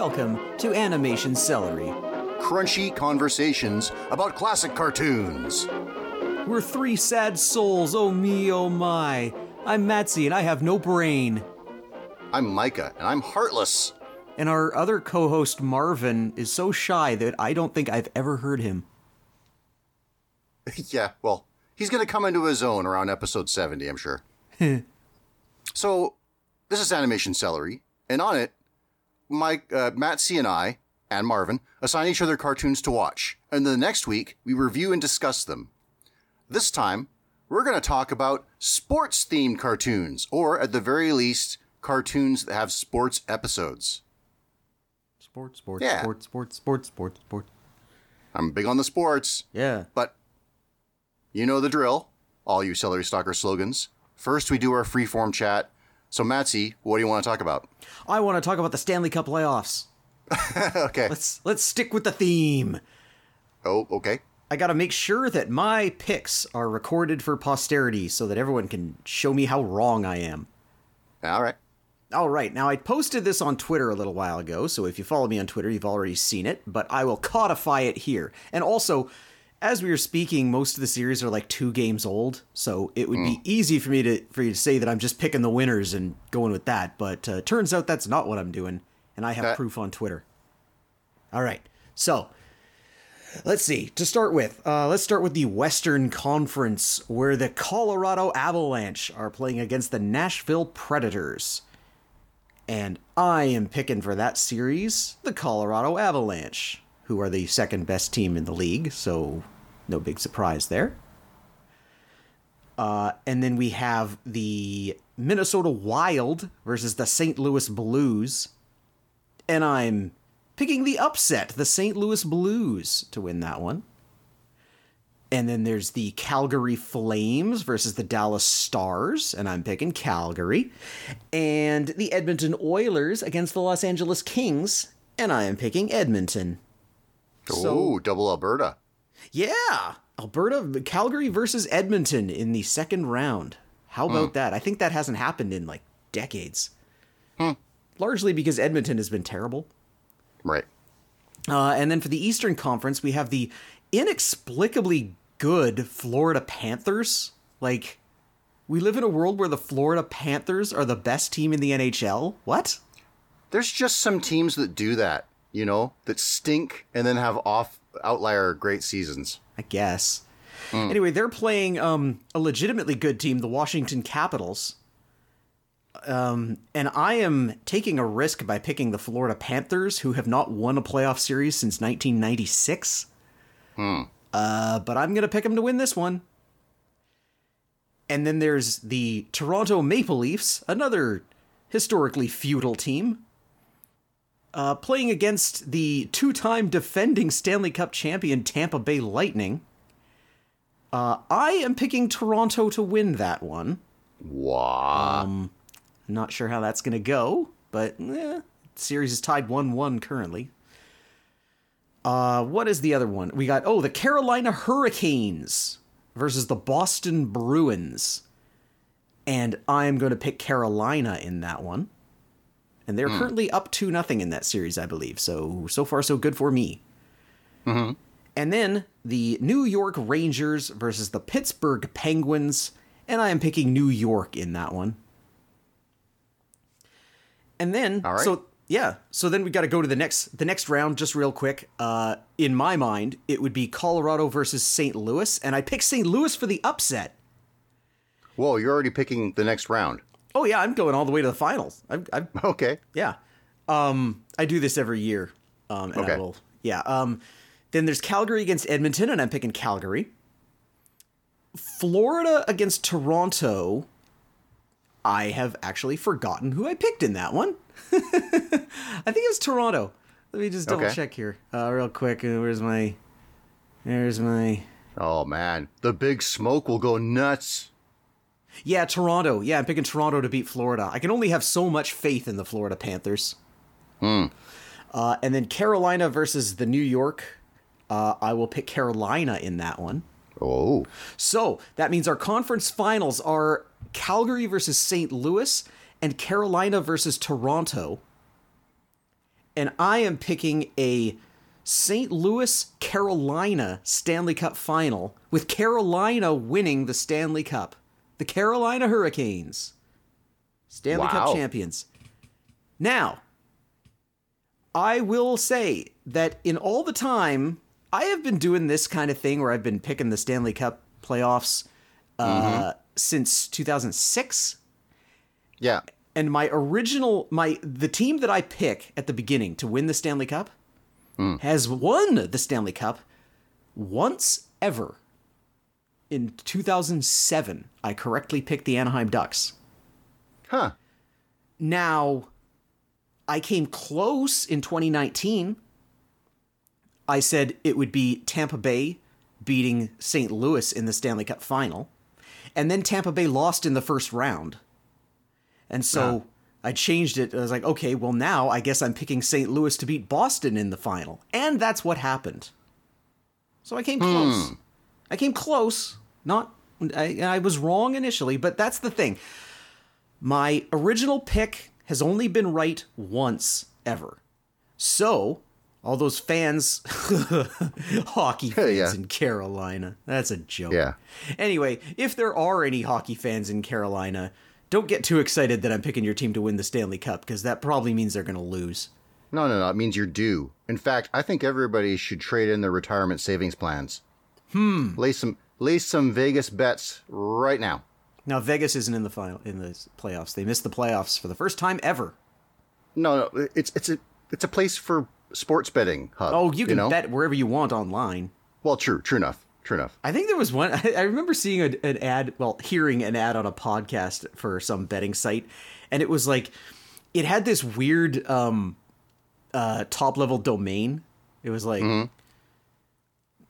welcome to Animation Celery. Crunchy conversations about classic cartoons. We're three sad souls, oh me, oh my. I'm Matsy, and I have no brain. I'm Micah, and I'm heartless. And our other co host, Marvin, is so shy that I don't think I've ever heard him. yeah, well, he's going to come into his own around episode 70, I'm sure. so, this is Animation Celery, and on it, Mike, uh, Matt C, and I, and Marvin, assign each other cartoons to watch, and then the next week, we review and discuss them. This time, we're going to talk about sports themed cartoons, or at the very least, cartoons that have sports episodes. Sports, sports, Yeah. sports, sports, sports, sports, sports. I'm big on the sports, Yeah. but you know the drill, all you celery stalker slogans. First, we do our freeform chat. So, Matsy, what do you want to talk about? I want to talk about the Stanley Cup playoffs. okay. Let's let's stick with the theme. Oh, okay. I got to make sure that my picks are recorded for posterity so that everyone can show me how wrong I am. All right. All right, now I posted this on Twitter a little while ago, so if you follow me on Twitter, you've already seen it, but I will codify it here. And also, as we were speaking, most of the series are like two games old, so it would be easy for me to for you to say that I'm just picking the winners and going with that. But uh, turns out that's not what I'm doing, and I have That- proof on Twitter. All right, so let's see. To start with, uh, let's start with the Western Conference, where the Colorado Avalanche are playing against the Nashville Predators. And I am picking for that series the Colorado Avalanche, who are the second best team in the league, so no big surprise there. Uh, and then we have the Minnesota Wild versus the St. Louis Blues. And I'm picking the upset, the St. Louis Blues, to win that one. And then there's the Calgary Flames versus the Dallas Stars, and I'm picking Calgary. And the Edmonton Oilers against the Los Angeles Kings, and I am picking Edmonton. Oh, double Alberta. Yeah, Alberta, Calgary versus Edmonton in the second round. How about that? I think that hasn't happened in like decades. Largely because Edmonton has been terrible. Right. Uh, and then for the Eastern Conference, we have the inexplicably good Florida Panthers. Like, we live in a world where the Florida Panthers are the best team in the NHL. What? There's just some teams that do that, you know, that stink and then have off outlier great seasons. I guess. Anyway, they're playing um, a legitimately good team, the Washington Capitals. Um, and I am taking a risk by picking the Florida Panthers, who have not won a playoff series since 1996. Uh, but I'm going to pick them to win this one. And then there's the Toronto Maple Leafs, another historically feudal team, uh, playing against the two time defending Stanley Cup champion Tampa Bay Lightning. Uh, I am picking Toronto to win that one. Wow. Not sure how that's going to go, but eh, series is tied 1 1 currently. Uh, what is the other one? We got, oh, the Carolina Hurricanes versus the Boston Bruins. And I'm going to pick Carolina in that one. And they're currently up to nothing in that series, I believe. So, so far, so good for me. And then the New York Rangers versus the Pittsburgh Penguins. And I am picking New York in that one. And then, right. so yeah, so then we got to go to the next the next round just real quick. Uh, in my mind, it would be Colorado versus St. Louis, and I picked St. Louis for the upset. Whoa, you're already picking the next round. Oh yeah, I'm going all the way to the finals. I, I Okay. yeah, um, I do this every year. Um, and I Okay. will, yeah. Um, then there's Calgary against Edmonton, and I'm picking Calgary. Florida against Toronto. I have actually forgotten who I picked in that one. I think it was Toronto. Let me just double Okay. check here, uh, real quick. Where's my? There's my. Oh man, the big smoke will go nuts. Yeah, Toronto. Yeah, I'm picking Toronto to beat Florida. I can only have so much faith in the Florida Panthers. Uh, and then Carolina versus the New York. Uh, I will pick Carolina in that one. Oh, So that means our conference finals are Calgary versus St. Louis and Carolina versus Toronto. and I am picking a St. Louis Carolina Stanley Cup final with Carolina winning the Stanley Cup. The Carolina Hurricanes, Stanley Wow. Cup champions. Now, I will say that in all the time, I have been doing this kind of thing where I've been picking the Stanley Cup playoffs uh, since 2006 Yeah. and my original my the team that I pick at the beginning to win the Stanley Cup has won the Stanley Cup once ever. In 2007, I correctly picked the Anaheim Ducks. Huh. Now, I came close in 2019. I said it would be Tampa Bay beating St. Louis in the Stanley Cup final. And then Tampa Bay lost in the first round. And so I changed it. I was like, okay, well, now I guess I'm picking St. Louis to beat Boston in the final. And that's what happened. So I came hmm. close. I came close. Not, I, I was wrong initially, but that's the thing. My original pick has only been right once ever. So, all those fans, hockey fans Yeah. in Carolina, that's a joke. Yeah. Anyway, if there are any hockey fans in Carolina, don't get too excited that I'm picking your team to win the Stanley Cup because that probably means they're going to lose. No, no, no. It means you're due. In fact, I think everybody should trade in their retirement savings plans. Hmm. Lay some lay some Vegas bets right now. Now Vegas isn't in the final in the playoffs. They missed the playoffs for the first time ever. No, no. It's it's a it's a place for sports betting hub. Oh, you can know? bet wherever you want online. Well, true, true enough, true enough. I think there was one. I, I remember seeing a, an ad, well, hearing an ad on a podcast for some betting site, and it was like, it had this weird um, uh, top level domain. It was like,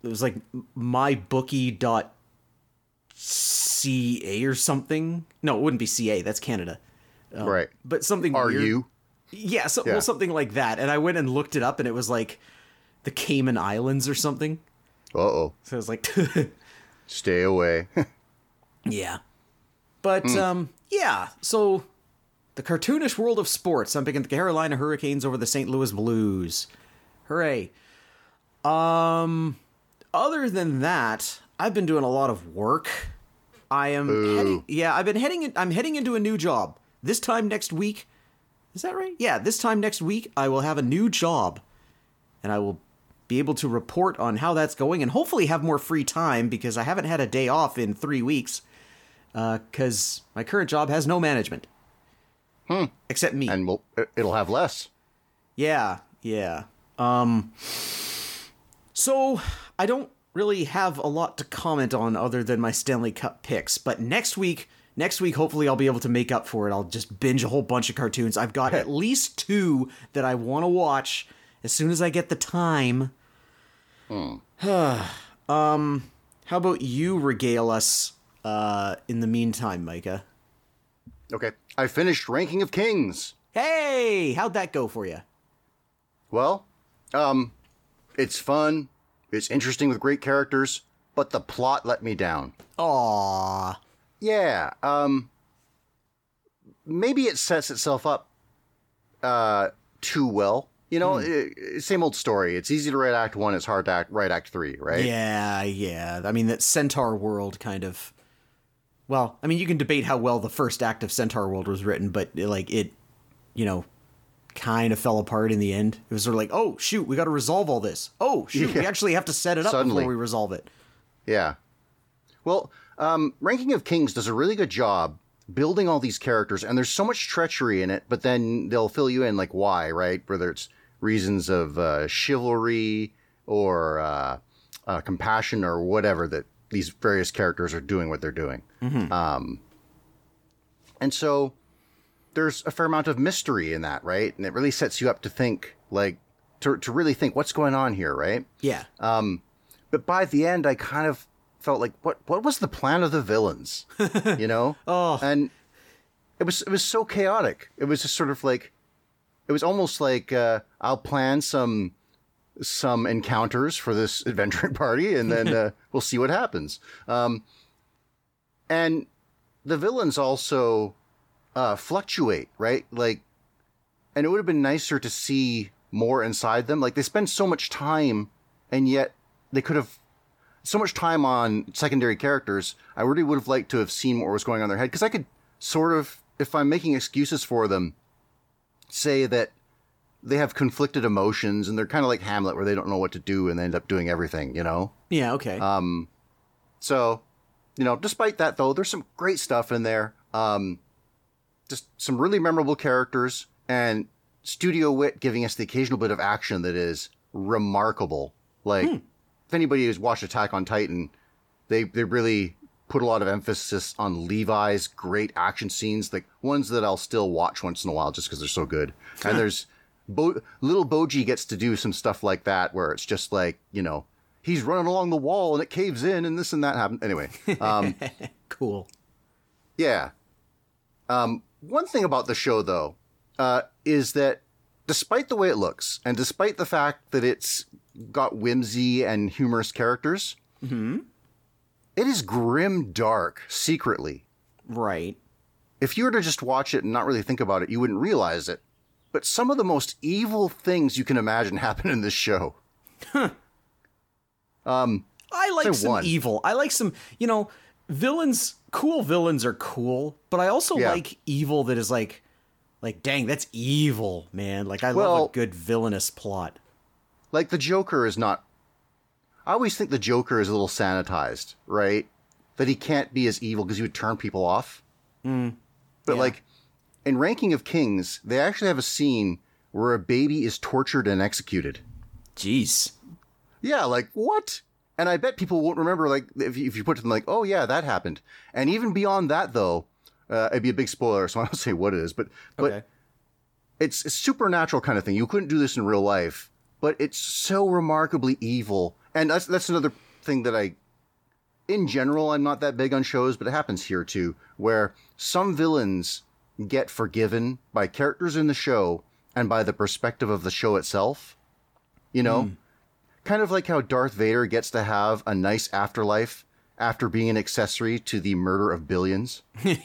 it was like mybookie.ca or something. No, it wouldn't be CA. That's Canada. right. But something. Are weird. you? Yeah, so, Yeah. well, something like that. And I went and looked it up, and it was like the Cayman Islands or something. Uh oh. So I was like. Stay away. Yeah. But um yeah, so the cartoonish world of sports. I'm picking the Carolina Hurricanes over the St. Louis Blues. Hooray. Um other than that, I've been doing a lot of work. I am heading Yeah, I've been heading in, I'm heading into a new job. This time next week. Is that right? Yeah, this time next week I will have a new job. And I will be able to report on how that's going and hopefully have more free time because I haven't had a day off in 3 weeks because my current job has no management. Hmm. Except me. and we'll, it- it'll have less. yeah, yeah. Um, so I don't really have a lot to comment on other than my Stanley Cup picks. But next week, next week, hopefully I'll be able to make up for it. I'll just binge a whole bunch of cartoons. I've got at least two that I want to watch as soon as I get the time. um, how about you regale us uh, in the meantime, Micah? Okay. I finished Ranking of Kings. Hey, how'd that go for you? Well, um, it's fun. It's interesting with great characters, but the plot let me down. Aww. Yeah, um, maybe it sets itself up uh, too well. You know, i- same old story. It's easy to write Act One. It's hard to act, write Act Three, right? Yeah, yeah. I mean, that Centaur World kind of. Well, I mean, you can debate how well the first act of Centaur World was written, but like it, you know, kind of fell apart in the end. It was sort of like, oh shoot, we got to resolve all this. Oh shoot, we actually have to set it up Suddenly. before we resolve it. Yeah. Well, um, Ranking of Kings does a really good job building all these characters, and there's so much treachery in it, but then they'll fill you in like why, right? Whether it's reasons of uh, chivalry or uh, uh, compassion or whatever that these various characters are doing what they're doing. Um, and so there's a fair amount of mystery in that, right? And it really sets you up to think, like, to, to really think what's going on here, right? Yeah. Um, but by the end i kind of felt like what what was the plan of the villains you know Oh. and it was it was so chaotic it was just sort of like it was almost like uh, i'll plan some some encounters for this adventuring party and then uh, we'll see what happens um, and the villains also uh, fluctuate right like and it would have been nicer to see more inside them. Like they spend so much time, and yet they could have so much time on secondary characters. I really would have liked to have seen what was going on in their head because I could sort of, if I'm making excuses for them, say that they have conflicted emotions and they're kind of like Hamlet, where they don't know what to do and they end up doing everything. You know. Yeah. Okay. Um, so, you know, despite that though, there's some great stuff in there. Um, just some really memorable characters and Studio Wit giving us the occasional bit of action that is remarkable. Like, if anybody has watched Attack on Titan, they they really put a lot of emphasis on Levi's great action scenes, like ones that I'll still watch once in a while just because they're so good. And there's Bo- little Bojji gets to do some stuff like that where it's just like you know he's running along the wall and it caves in and this and that happens. Anyway, um, cool. yeah. Um, one thing about the show, though, uh, is that despite the way it looks, and despite the fact that it's got whimsy and humorous characters, it is grim dark secretly. Right. If you were to just watch it and not really think about it, you wouldn't realize it. But some of the most evil things you can imagine happen in this show. Um, I like some one. evil. I like some, you know, villains. Cool villains are cool, but I also Yeah. like evil that is like, like, dang, that's evil, man. Like I love a good villainous plot. like the Joker is not. I always think the Joker is a little sanitized, right? That he can't be as evil because he would turn people off. Hmm. but yeah. like in Ranking of Kings, they actually have a scene where a baby is tortured and executed. Jeez. Yeah, like what? And I bet people won't remember. Like if you, if you put to them like, oh yeah, that happened. And even beyond that, though, uh, it'd be a big spoiler, so I don't say what it is. But but Okay. it's a supernatural kind of thing. You couldn't do this in real life, but it's so remarkably evil. And that's that's another thing that I in general I'm not that big on shows, but it happens here too, where some villains get forgiven by characters in the show and by the perspective of the show itself. You know? Kind of like how Darth Vader gets to have a nice afterlife after being an accessory to the murder of billions.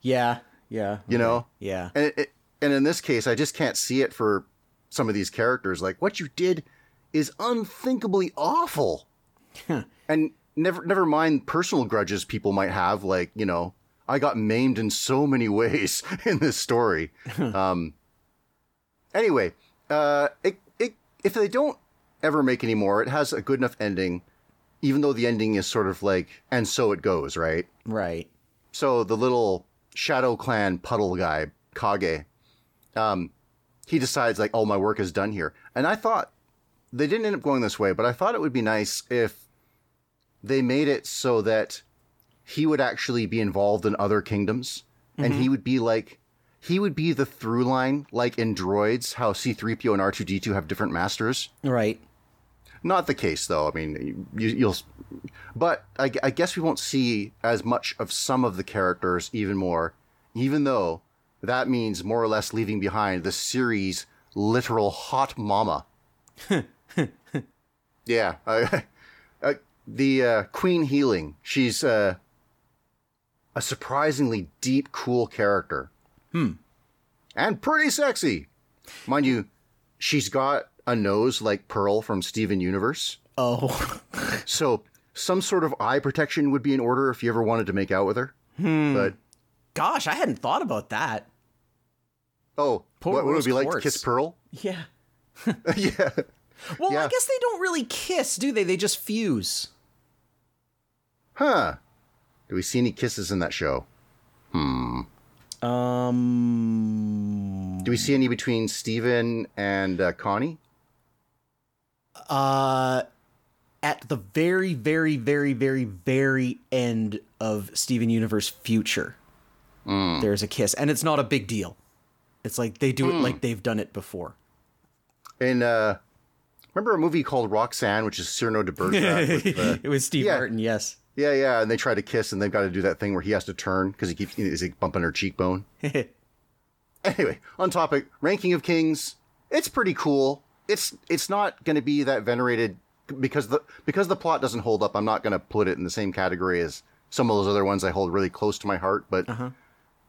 Yeah. Yeah. You know? Yeah. And it, it, and in this case, I just can't see it for some of these characters. Like what you did is unthinkably awful. and never never mind personal grudges people might have. Like you know, I got maimed in so many ways in this story. um. Anyway, uh, it, it if they don't ever make anymore. it has a good enough ending. Even though the ending is sort of like, and so it goes, right? Right. so the little Shadow Clan puddle guy, Kage, um, he decides like, oh, my work is done here. And I thought they didn't end up going this way, but I thought it would be nice if they made it so that he would actually be involved in other kingdoms, and he would be like, he would be the through line, like in Droids, how C-3PO and R2D2 have different masters. Right. Not the case, though. I mean, you, you'll, but I, I guess we won't see as much of some of the characters even more, even though that means more or less leaving behind the series' literal hot mama. yeah, I, uh, the uh, Queen Hilling. She's uh, a surprisingly deep, cool character. Hmm. And pretty sexy, mind you. She's got a nose like Pearl from Steven Universe. Oh. So some sort of eye protection would be in order if you ever wanted to make out with her. But Gosh, I hadn't thought about that. oh, Poor what would it be like to kiss Pearl? Yeah. yeah. Well, I guess they don't really kiss, do they? They just fuse. Huh. Do we see any kisses in that show? Hmm. Um. Do we see any between Steven and uh, Connie? Uh, at the very, very, very, very, very end of Steven Universe Future, there's a kiss, and it's not a big deal. It's like they do it like they've done it before. In uh, remember a movie called Roxanne, which is Cyrano de Bergerac? with, uh, it was Steve yeah. Martin, yes. yeah, yeah, and they try to kiss, and they've got to do that thing where he has to turn because he keeps is he bumping her cheekbone. Anyway, on topic, ranking of kings. It's pretty cool. It's it's not going to be that venerated because the because the plot doesn't hold up. I'm not going to put it in the same category as some of those other ones I hold really close to my heart. But uh-huh.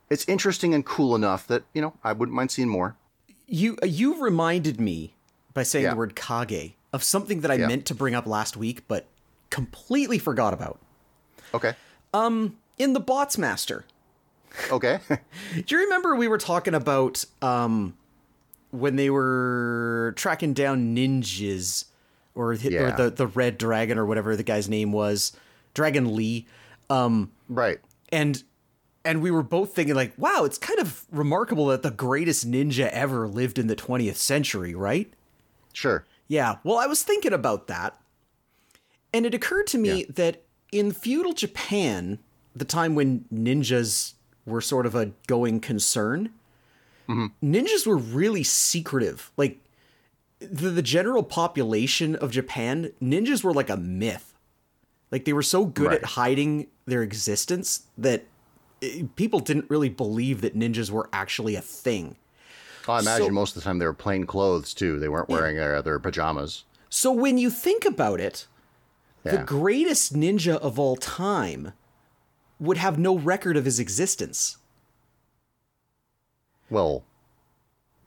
it's interesting and cool enough that you know I wouldn't mind seeing more. you you reminded me by saying Yeah. the word kage of something that I Yeah. meant to bring up last week, but completely forgot about. Okay. Um, in the Bots Master, Okay. do you remember we were talking about um, when they were tracking down ninjas or, hit, or the, the Red Dragon or whatever the guy's name was, Dragon Lee, um, right. and and we were both thinking like, wow, it's kind of remarkable that the greatest ninja ever lived in the 20th century, right? Sure. Yeah, well, I was thinking about that. And it occurred to me Yeah. that in feudal Japan, the time when ninjas were sort of a going concern, ninjas were really secretive. Like, the, the general population of Japan, ninjas were like a myth. Like, they were so good at hiding their existence that eh, people didn't really believe that ninjas were actually a thing. I imagine So- most of the time they were plain clothes too. They weren't wearing their, their pajamas. So when you think about it, the greatest ninja of all time would have no record of his existence. Well,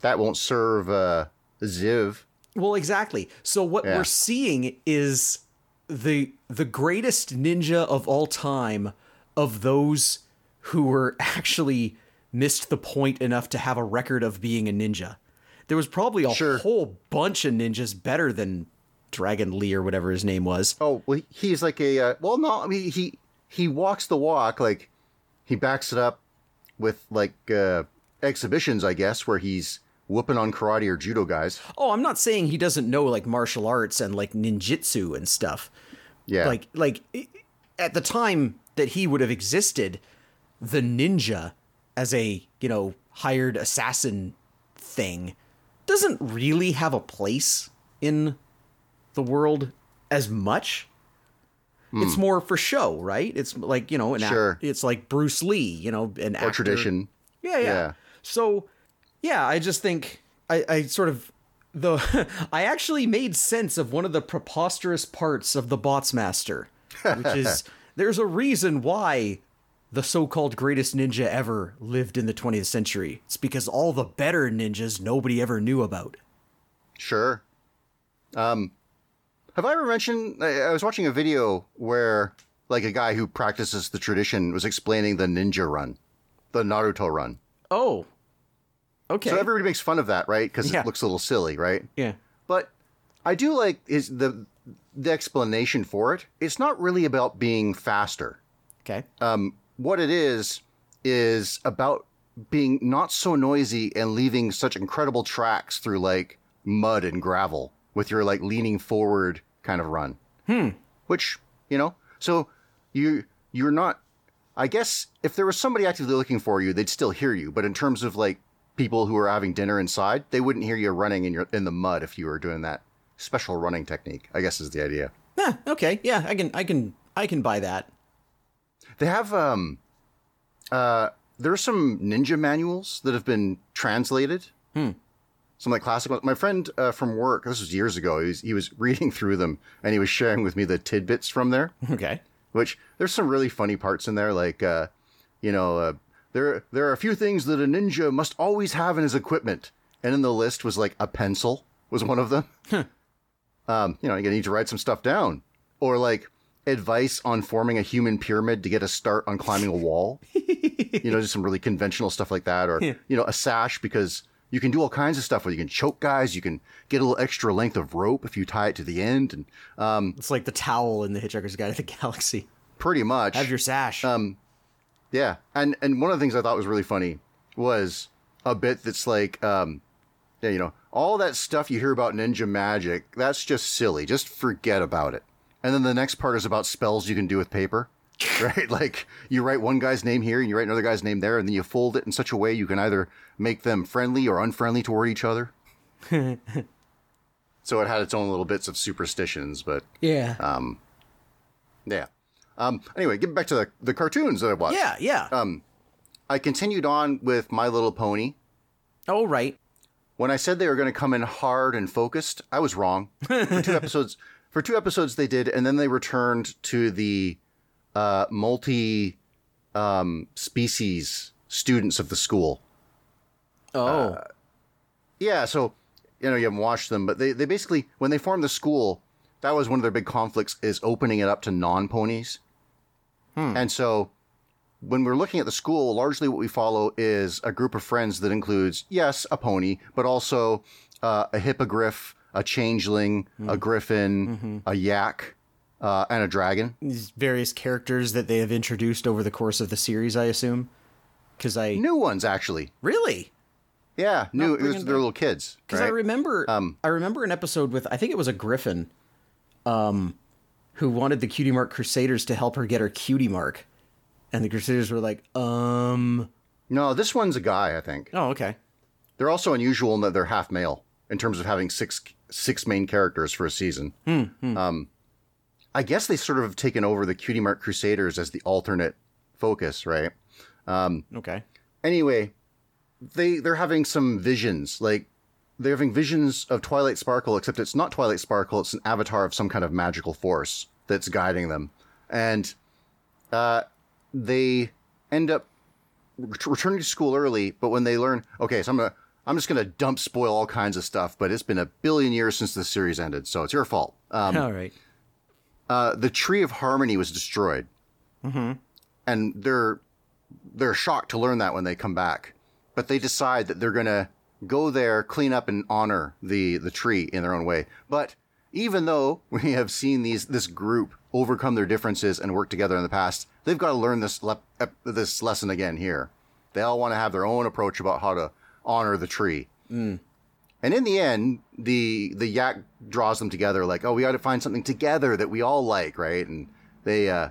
that won't serve uh, Ziv. Well, exactly. So what Yeah. we're seeing is the the greatest ninja of all time of those who were actually missed the point enough to have a record of being a ninja. There was probably a Sure. whole bunch of ninjas better than Dragon Lee or whatever his name was. Oh, well, he's like a uh, well, no, I mean he he walks the walk, like he backs it up with like uh, exhibitions, I guess, where he's whooping on karate or judo guys. Oh, I'm not saying he doesn't know like martial arts and like ninjutsu and stuff. Yeah, Like like at the time that he would have existed, the ninja as a, you know, hired assassin thing doesn't really have a place in the world as much. Hmm. It's more for show, right? It's like, you know, an act- Sure. it's like Bruce Lee, you know, an or actor. tradition. Yeah, yeah. Yeah. So, yeah, I just think I, I sort of the I actually made sense of one of the preposterous parts of the Bots Master, which is there's a reason why the so-called greatest ninja ever lived in the 20th century. It's because all the better ninjas nobody ever knew about. Sure. Um, have I ever mentioned? I, I was watching a video where like a guy who practices the tradition was explaining the ninja run, the Naruto run. Oh. Okay. So everybody makes fun of that, right? Because Yeah. it looks a little silly, right? yeah. But I do like is the the explanation for it. It's not really about being faster. Okay. Um, what it is is about being not so noisy and leaving such incredible tracks through like mud and gravel with your like leaning forward kind of run. Hmm. Which you know, so you you're not. I guess if there was somebody actively looking for you, they'd still hear you. But in terms of like people who are having dinner inside, they wouldn't hear you running in your in the mud if you were doing that special running technique. I guess is the idea. Yeah, okay. Yeah, I can I can I can buy that. They have um uh there are some ninja manuals that have been translated. Hmm. Some like classic ones. My friend uh, from work, this was years ago, he was, he was reading through them and he was sharing with me the tidbits from there, Okay. which there's some really funny parts in there. Like, uh, you know, uh, there, there are a few things that a ninja must always have in his equipment. And in the list was like a pencil was one of them. um, you know, you need to write some stuff down. Or like advice on forming a human pyramid to get a start on climbing a wall. you know, just some really conventional stuff like that. Or, you know, a sash because you can do all kinds of stuff where you can choke guys, you can get a little extra length of rope if you tie it to the end. And um, It's like the towel in the Hitchhiker's Guide to the Galaxy. pretty much. Have your sash. Yeah, and and one of the things I thought was really funny was a bit that's like, um, yeah, you know, all that stuff you hear about ninja magic, that's just silly. Just forget about it. And then the next part is about spells you can do with paper, right? like you write one guy's name here, and you write another guy's name there, and then you fold it in such a way you can either make them friendly or unfriendly toward each other. so it had its own little bits of superstitions, but yeah. yeah. Um, anyway, getting back to the, the cartoons that I watched. yeah, yeah. um, I continued on with My Little Pony. oh, right. When I said they were going to come in hard and focused, I was wrong. For two episodes, for two episodes they did, and then they returned to the uh, multi um, species students of the school. Oh. Yeah, so you know you haven't watched them, but they they basically when they formed the school, that was one of their big conflicts is opening it up to non ponies, and so when we're looking at the school, largely what we follow is a group of friends that includes yes a pony, but also uh, a hippogriff, a changeling, a griffin, a yak, uh, and a dragon. These various characters that they have introduced over the course of the series, I assume. Because I New ones actually. really Yeah, new. It was, they're little kids. because right? I remember um, I remember an episode with I think it was a griffin, um, who wanted the Cutie Mark Crusaders to help her get her Cutie Mark, and the Crusaders were like, um, no, this one's a guy. I think. oh okay, They're also unusual in that they're half male in terms of having six six main characters for a season. hmm Um, I guess they sort of have taken over the Cutie Mark Crusaders as the alternate focus, right? Um, okay, Anyway, they they're having some visions, like they're having visions of Twilight Sparkle, except it's not Twilight Sparkle; it's an avatar of some kind of magical force that's guiding them, and uh, they end up ret- returning to school early. But when they learn, okay, so I'm gonna I'm just gonna dump spoil all kinds of stuff, but it's been a billion years since the series ended, so it's your fault. Um, all right, uh, the tree of harmony was destroyed, mm-hmm. and they're they're shocked to learn that when they come back. But they decide that they're gonna go there, clean up, and honor the the tree in their own way. But even though we have seen these this group overcome their differences and work together in the past, they've got to learn this le- this lesson again here. They all want to have their own approach about how to honor the tree. And in the end, the the yak draws them together. Like, oh, we got to find something together that we all like, right? And they uh,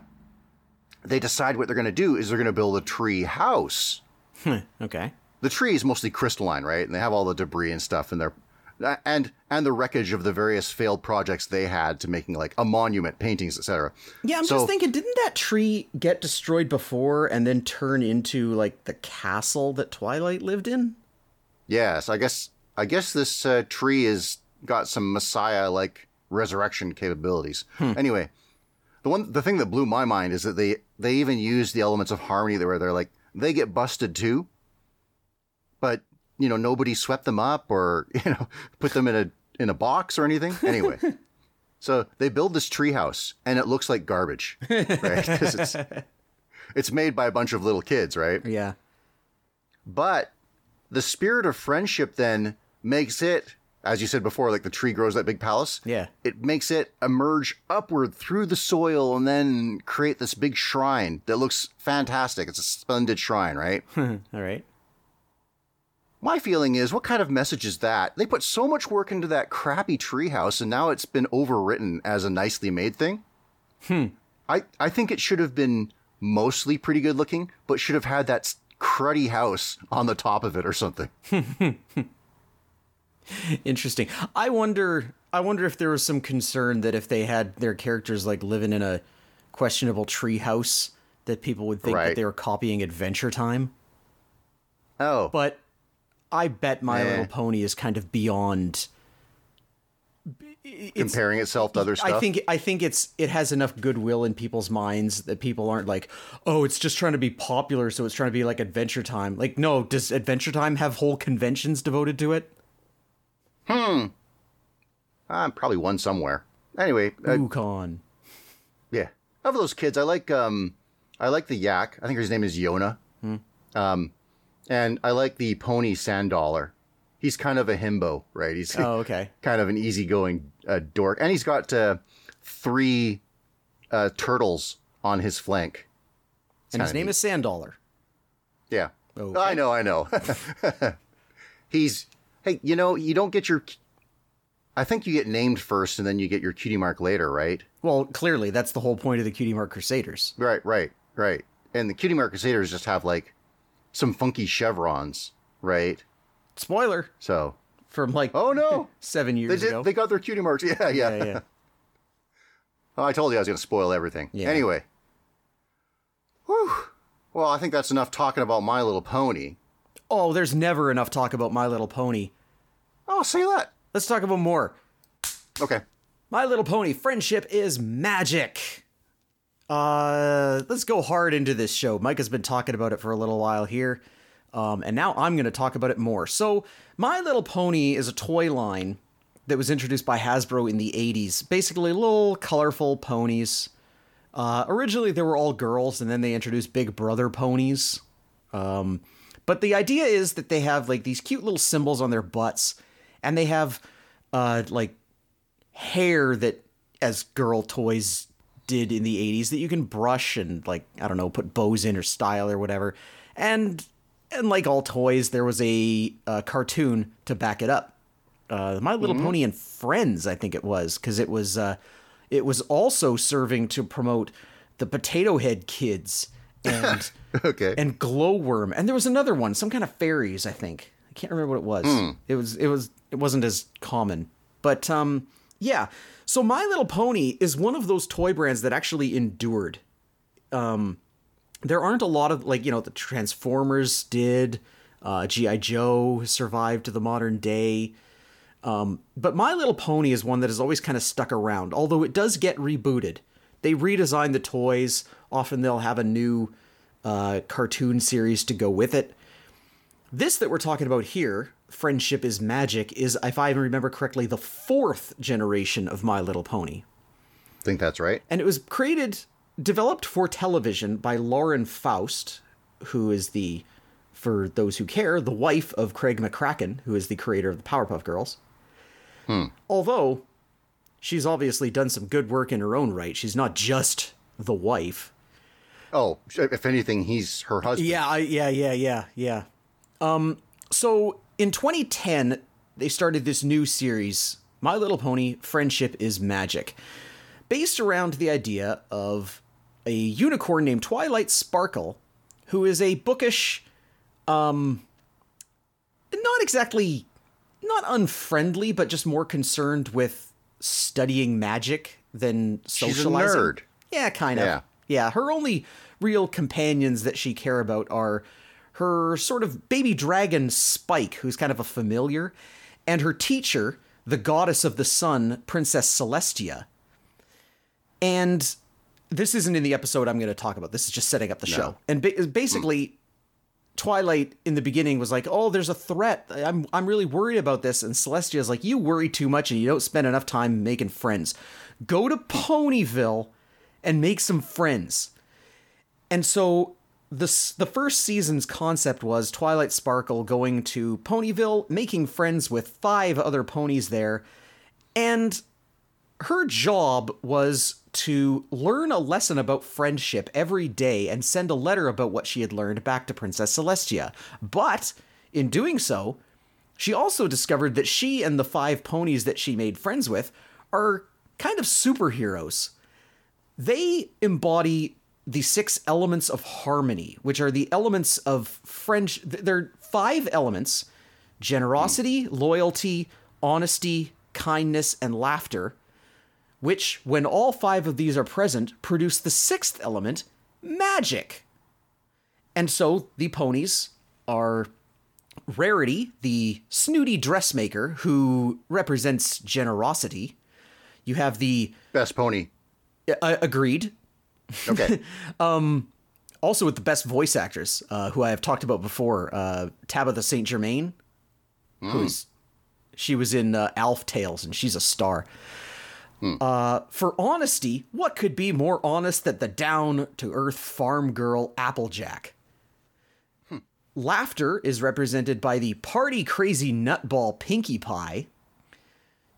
they decide what they're going to do is they're going to build a tree house. okay, The tree is mostly crystalline, right? And they have all the debris and stuff in there, and and the wreckage of the various failed projects they had to making like a monument, paintings, etc. yeah. I'm So- just thinking, didn't that tree get destroyed before and then turn into like the castle that Twilight lived in? Yes, I guess I guess this uh, tree has got some messiah like resurrection capabilities. Anyway, the one the thing that blew my mind is that they they even use the elements of harmony where they're like they get busted too, but you know nobody swept them up or you know put them in a in a box or anything. Anyway. So they build this treehouse, and it looks like garbage, right? 'Cause it's it's made by a bunch of little kids, right? Yeah, But the spirit of friendship then makes it, as you said before, like the tree grows that big palace. yeah. It makes it emerge upward through the soil and then create this big shrine that looks fantastic. It's a splendid shrine, right? all right. My feeling is, what kind of message is that? They put so much work into that crappy treehouse, and now it's been overwritten as a nicely made thing. Hmm. I I think it should have been mostly pretty good looking, but should have had that cruddy house on the top of it or something. Interesting. I wonder. I wonder if there was some concern that if they had their characters like living in a questionable treehouse, that people would think that they were copying Adventure Time. Oh, But I bet My Eh. Little Pony is kind of beyond. It's, comparing itself to other stuff. I think I think it's it has enough goodwill in people's minds that people aren't like, oh, it's just trying to be popular, so it's trying to be like Adventure Time. Like, no, does Adventure Time have whole conventions devoted to it? Hmm. I'm probably one somewhere. Anyway, uh, Ukon. yeah, of those kids, I like um, I like the yak. I think his name is Yona. Um, and I like the pony Sand Dollar. He's kind of a himbo, right? He's Oh, okay. kind of an easygoing uh, dork, and he's got uh, three uh, turtles on his flank. And his name neat. is Sandollar. Yeah, Okay. I know, I know. he's hey, you know, you don't get your. I think you get named first, and then you get your cutie mark later, right? Well, clearly, that's the whole point of the Cutie Mark Crusaders. Right, right, right. And the cutie mark crusaders just have like some funky chevrons, right? Spoiler So, from like oh no, seven they years did. ago. They got their cutie marks. Yeah, yeah. yeah, yeah. Oh, I told you I was going to spoil everything. Yeah. Anyway. Whew. Well, I think that's enough talking about My Little Pony. Oh, there's never enough talk about My Little Pony. Oh, say that. Let's talk about more. Okay. My Little Pony, friendship is magic. Uh, let's go hard into this show. Mike has been talking about it for a little while here. Um, and now I'm going to talk about it more. So, My Little Pony is a toy line that was introduced by Hasbro in the 80s. Basically, little colorful ponies. Uh, originally, they were all girls, and then they introduced Big Brother ponies. Um, but the idea is that they have like these cute little symbols on their butts, and they have uh, like hair that, as girl toys did in the 80s, that you can brush and like I don't know, put bows in or style or whatever. And and like all toys, there was a, a cartoon to back it up. Uh, My Little Pony and Friends, I think it was, because it was uh, it was also serving to promote the Potato Head Kids and Okay. and Glowworm, and there was another one, some kind of fairies, I think. I can't remember what it was. It was it was it wasn't as common, but um, yeah. So My Little Pony is one of those toy brands that actually endured. Um, there aren't a lot of like you know the Transformers did, uh, GI Joe survived to the modern day. Um, but My Little Pony is one that has always kind of stuck around, although it does get rebooted. They redesign the toys. Often they'll have a new uh, cartoon series to go with it. This that we're talking about here, Friendship is Magic, is, if I remember correctly, the fourth generation of My Little Pony. I think that's right. And it was created, developed for television by Lauren Faust, who is the, for those who care, the wife of Craig McCracken, who is the creator of the Powerpuff Girls. Hmm. Although she's obviously done some good work in her own right, she's not just the wife. Oh, if anything, he's her husband. Yeah, I, yeah, yeah, yeah, yeah. Um, so in 2010, they started this new series, My Little Pony: Friendship is Magic, based around the idea of a unicorn named Twilight Sparkle, who is a bookish, um, not exactly, not unfriendly, but just more concerned with studying magic than socializing. She's a nerd. Yeah, kind of. Yeah. Yeah, her only real companions that she care about are her sort of baby dragon Spike, who's kind of a familiar, and her teacher, the goddess of the sun, Princess Celestia. And this isn't in the episode I'm going to talk about. This is just setting up the show. And ba- basically, Twilight in the beginning was like, "Oh, there's a threat. I'm I'm really worried about this." And Celestia's like, "You worry too much and you don't spend enough time making friends. Go to Ponyville and make some friends." And so the the first season's concept was Twilight Sparkle going to Ponyville, making friends with five other ponies there, and her job was to learn a lesson about friendship every day and send a letter about what she had learned back to Princess Celestia. But in doing so, she also discovered that she and the five ponies that she made friends with are kind of superheroes. They embody the six elements of harmony, which are the elements of French. There are five elements generosity, loyalty, honesty, kindness, and laughter which, when all five of these are present, produce the sixth element, magic. And so the ponies are Rarity, the snooty dressmaker who represents generosity. You have the Best pony. uh, agreed, Okay. um, also with the best voice actress, uh, who I have talked about before, uh, Tabitha St. Germain, who's she was in uh, Alf Tales, and she's a star. Uh, for honesty, what could be more honest than the down to earth farm girl Applejack? Laughter is represented by the party crazy nutball Pinkie Pie.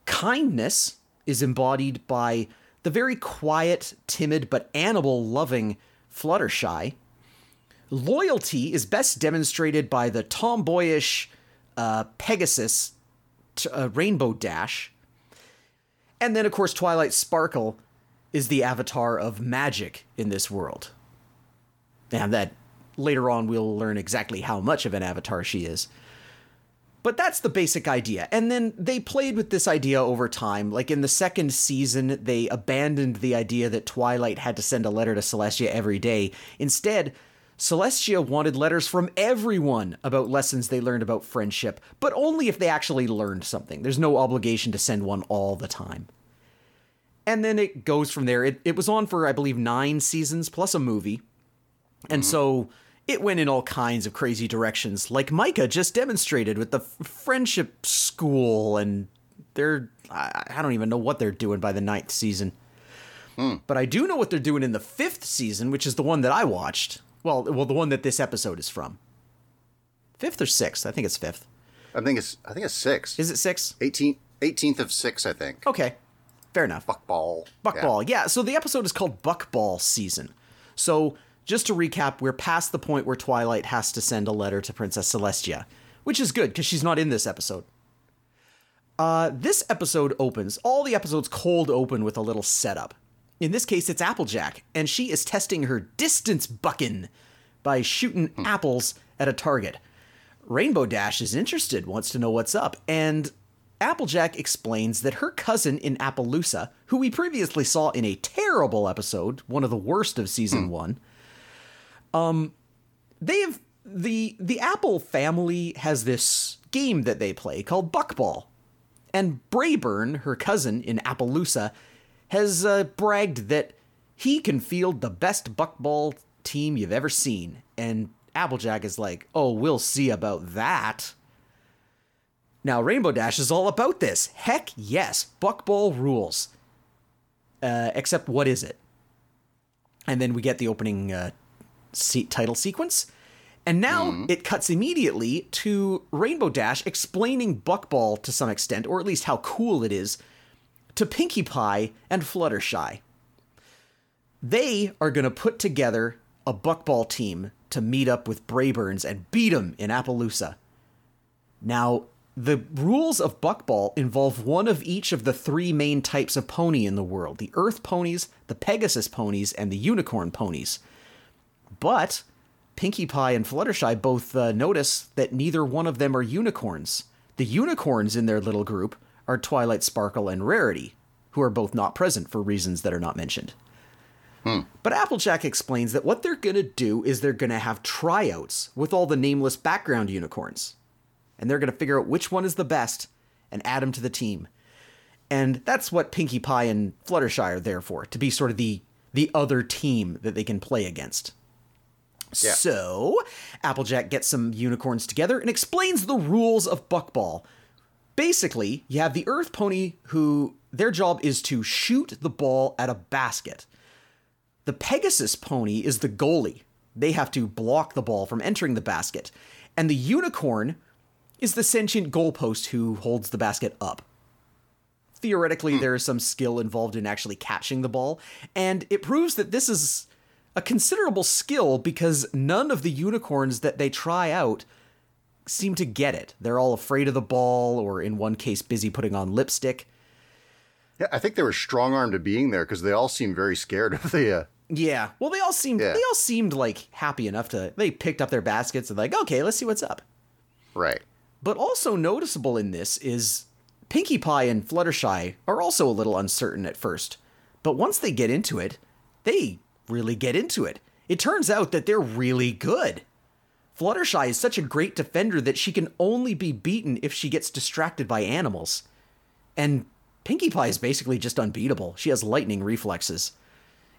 Kindness is embodied by the very quiet, timid, but animal loving Fluttershy. Loyalty is best demonstrated by the tomboyish uh, Pegasus t- uh, Rainbow Dash. And then, of course, Twilight Sparkle is the avatar of magic in this world. And that later on we'll learn exactly how much of an avatar she is. But that's the basic idea. And then they played with this idea over time. Like in the second season, they abandoned the idea that Twilight had to send a letter to Celestia every day. Instead, Celestia wanted letters from everyone about lessons they learned about friendship, but only if they actually learned something. There's no obligation to send one all the time. And then it goes from there. It, it was on for, I believe, nine seasons plus a movie. And mm-hmm. so it went in all kinds of crazy directions, like Micah just demonstrated with the f- friendship school, and they're I, I don't even know what they're doing by the ninth season. Hmm. But I do know what they're doing in the fifth season, which is the one that I watched. Well, well, the one that this episode is from. Fifth or sixth? I think it's fifth. I think it's I think it's six. Is it six? 18th, 18th of six, I think. Okay, fair enough. Buckball. Buckball, yeah. So the episode is called Buckball Season. So just to recap, we're past the point where Twilight has to send a letter to Princess Celestia, which is good because she's not in this episode. Uh, this episode opens, all the episodes cold open with a little setup. In this case, it's Applejack, and she is testing her distance bucking by shooting apples at a target. Rainbow Dash is interested, wants to know what's up, and Applejack explains that her cousin in Appaloosa, who we previously saw in a terrible episode, one of the worst of season one, um, they have the the Apple family has this game that they play called Buckball, and Braeburn, her cousin in Appaloosa, has uh, bragged that he can field the best buckball team you've ever seen. And Applejack is like, oh, we'll see about that. Now, Rainbow Dash is all about this. Heck yes, buckball rules. Uh, except, what is it? And then we get the opening uh, se- title sequence. And now mm-hmm. it cuts immediately to Rainbow Dash explaining Buckball to some extent, or at least how cool it is, to Pinkie Pie and Fluttershy. They are going to put together a Buckball team to meet up with Braeburns and beat them in Appaloosa. Now, the rules of Buckball involve one of each of the three main types of pony in the world the Earth ponies, the Pegasus ponies, and the Unicorn ponies. But Pinkie Pie and Fluttershy both uh, notice that neither one of them are unicorns. The unicorns in their little group are Twilight Sparkle and Rarity, who are both not present for reasons that are not mentioned. But Applejack explains that what they're going to do is they're going to have tryouts with all the nameless background unicorns. And they're going to figure out which one is the best and add them to the team. And that's what Pinkie Pie and Fluttershy are there for, to be sort of the the other team that they can play against. Yeah. So, Applejack gets some unicorns together and explains the rules of Buckball. Basically, you have the Earth Pony who their job is to shoot the ball at a basket. The Pegasus Pony is the goalie. They have to block the ball from entering the basket. And the Unicorn is the sentient goalpost who holds the basket up. Theoretically, hmm. there is some skill involved in actually catching the ball, and it proves that this is a considerable skill because none of the unicorns that they try out seem to get it. They're all afraid of the ball, or in one case, busy putting on lipstick. Yeah, I think they were strong armed to being there because they all seemed very scared of the. Uh, Yeah, well, they all seemed Yeah. they all seemed like happy enough to. They picked up their baskets and like, okay, let's see what's up. right. But also noticeable in this is Pinkie Pie and Fluttershy are also a little uncertain at first, but once they get into it, they really get into it. It turns out that they're really good. Fluttershy is such a great defender that she can only be beaten if she gets distracted by animals. And Pinkie Pie is basically just unbeatable. She has lightning reflexes.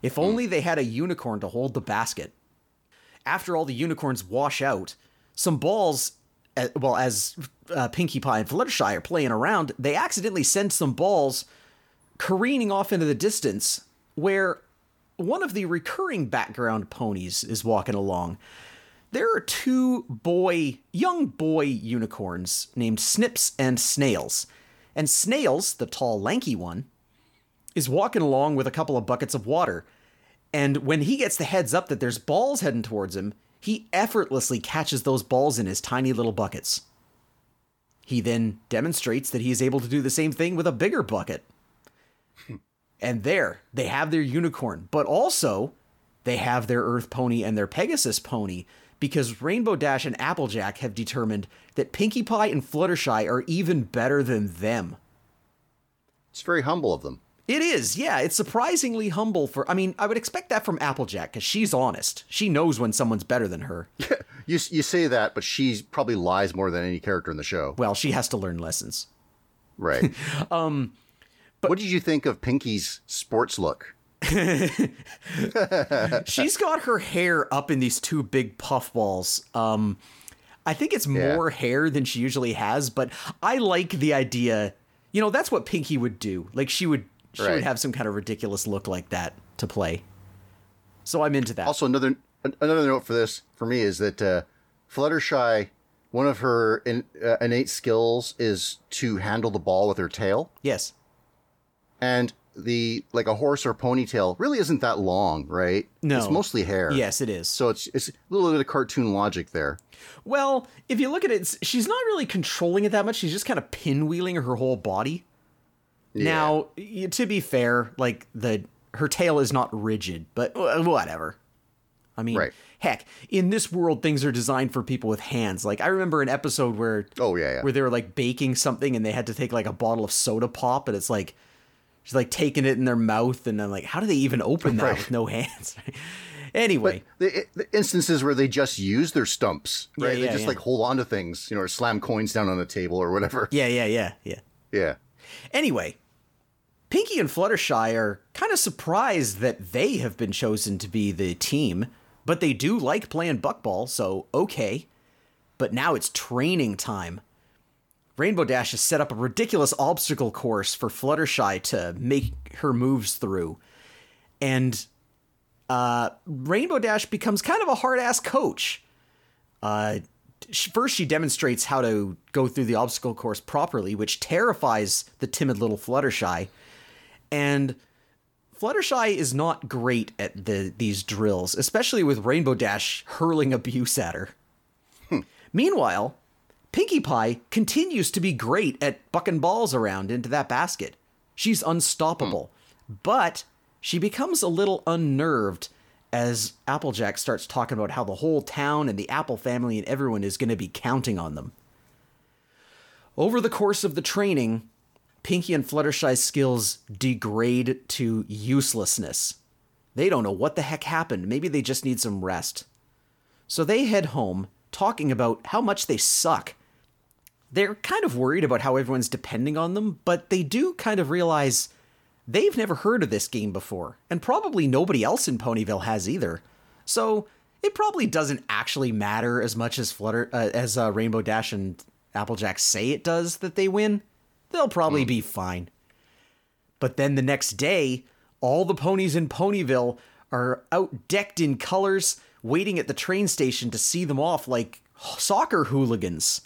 If only they had a unicorn to hold the basket. After all the unicorns wash out, some balls, uh, well, as uh, Pinkie Pie and Fluttershy are playing around, they accidentally send some balls careening off into the distance where one of the recurring background ponies is walking along. There are two boy, young boy unicorns named Snips and Snails. And Snails, the tall, lanky one, is walking along with a couple of buckets of water. And when he gets the heads up that there's balls heading towards him, he effortlessly catches those balls in his tiny little buckets. He then demonstrates that he is able to do the same thing with a bigger bucket. Hmm. And there, they have their unicorn, but also they have their Earth Pony and their Pegasus Pony because Rainbow Dash and Applejack have determined that Pinkie Pie and Fluttershy are even better than them. It's very humble of them. It is, yeah. It's surprisingly humble for. I mean, I would expect that from Applejack because she's honest. She knows when someone's better than her. Yeah, You you say that, but she probably lies more than any character in the show. Well, she has to learn lessons. Right. um, what did you think of Pinkie's sports look? She's got her hair up in these two big puff balls. Um, I think it's more hair than she usually has, but I like the idea. You know, that's what Pinkie would do. Like she would, she Right. would have some kind of ridiculous look like that to play. So I'm into that. Also, another another note for this for me is that uh, Fluttershy, one of her in, uh, innate skills is to handle the ball with her tail, yes. And the like a horse or ponytail really isn't that long, right? No. it's mostly hair. Yes, it is. So it's it's a little bit of cartoon logic there. Well, if you look at it, she's not really controlling it that much. She's just kind of pinwheeling her whole body. Now, to be fair, like the her tail is not rigid, but uh, whatever. I mean, Right. heck, in this world, things are designed for people with hands. Like I remember an episode where Oh yeah, yeah. where they were like baking something and they had to take like a bottle of soda pop, and it's like she's like taking it in their mouth, and I'm like, how do they even open that Right. with no hands? anyway, the, the instances where they just use their stumps, Yeah, right? yeah, they just yeah. like hold on to things, you know, or slam coins down on a table or whatever. yeah, yeah, yeah, yeah. Yeah. Anyway, Pinkie and Fluttershy are kind of surprised that they have been chosen to be the team, but they do like playing buckball, so okay. But now it's training time. Rainbow Dash has set up a ridiculous obstacle course for Fluttershy to make her moves through. And uh, Rainbow Dash becomes kind of a hard ass coach. Uh, first, she demonstrates how to go through the obstacle course properly, which terrifies the timid little Fluttershy. And Fluttershy is not great at the these drills, especially with Rainbow Dash hurling abuse at her. Meanwhile, Pinkie Pie continues to be great at bucking balls around into that basket. She's unstoppable, hmm. but she becomes a little unnerved as Applejack starts talking about how the whole town and the Apple family and everyone is going to be counting on them. Over the course of the training, Pinkie and Fluttershy's skills degrade to uselessness. They don't know what the heck happened. Maybe they just need some rest. So they head home, talking about how much they suck. They're kind of worried about how everyone's depending on them, but they do kind of realize they've never heard of this game before, and probably nobody else in Ponyville has either. So it probably doesn't actually matter as much as Flutter uh, as uh, Rainbow Dash and Applejack say it does that they win. They'll probably be fine. But then the next day, all the ponies in Ponyville are out decked in colors, waiting at the train station to see them off like soccer hooligans.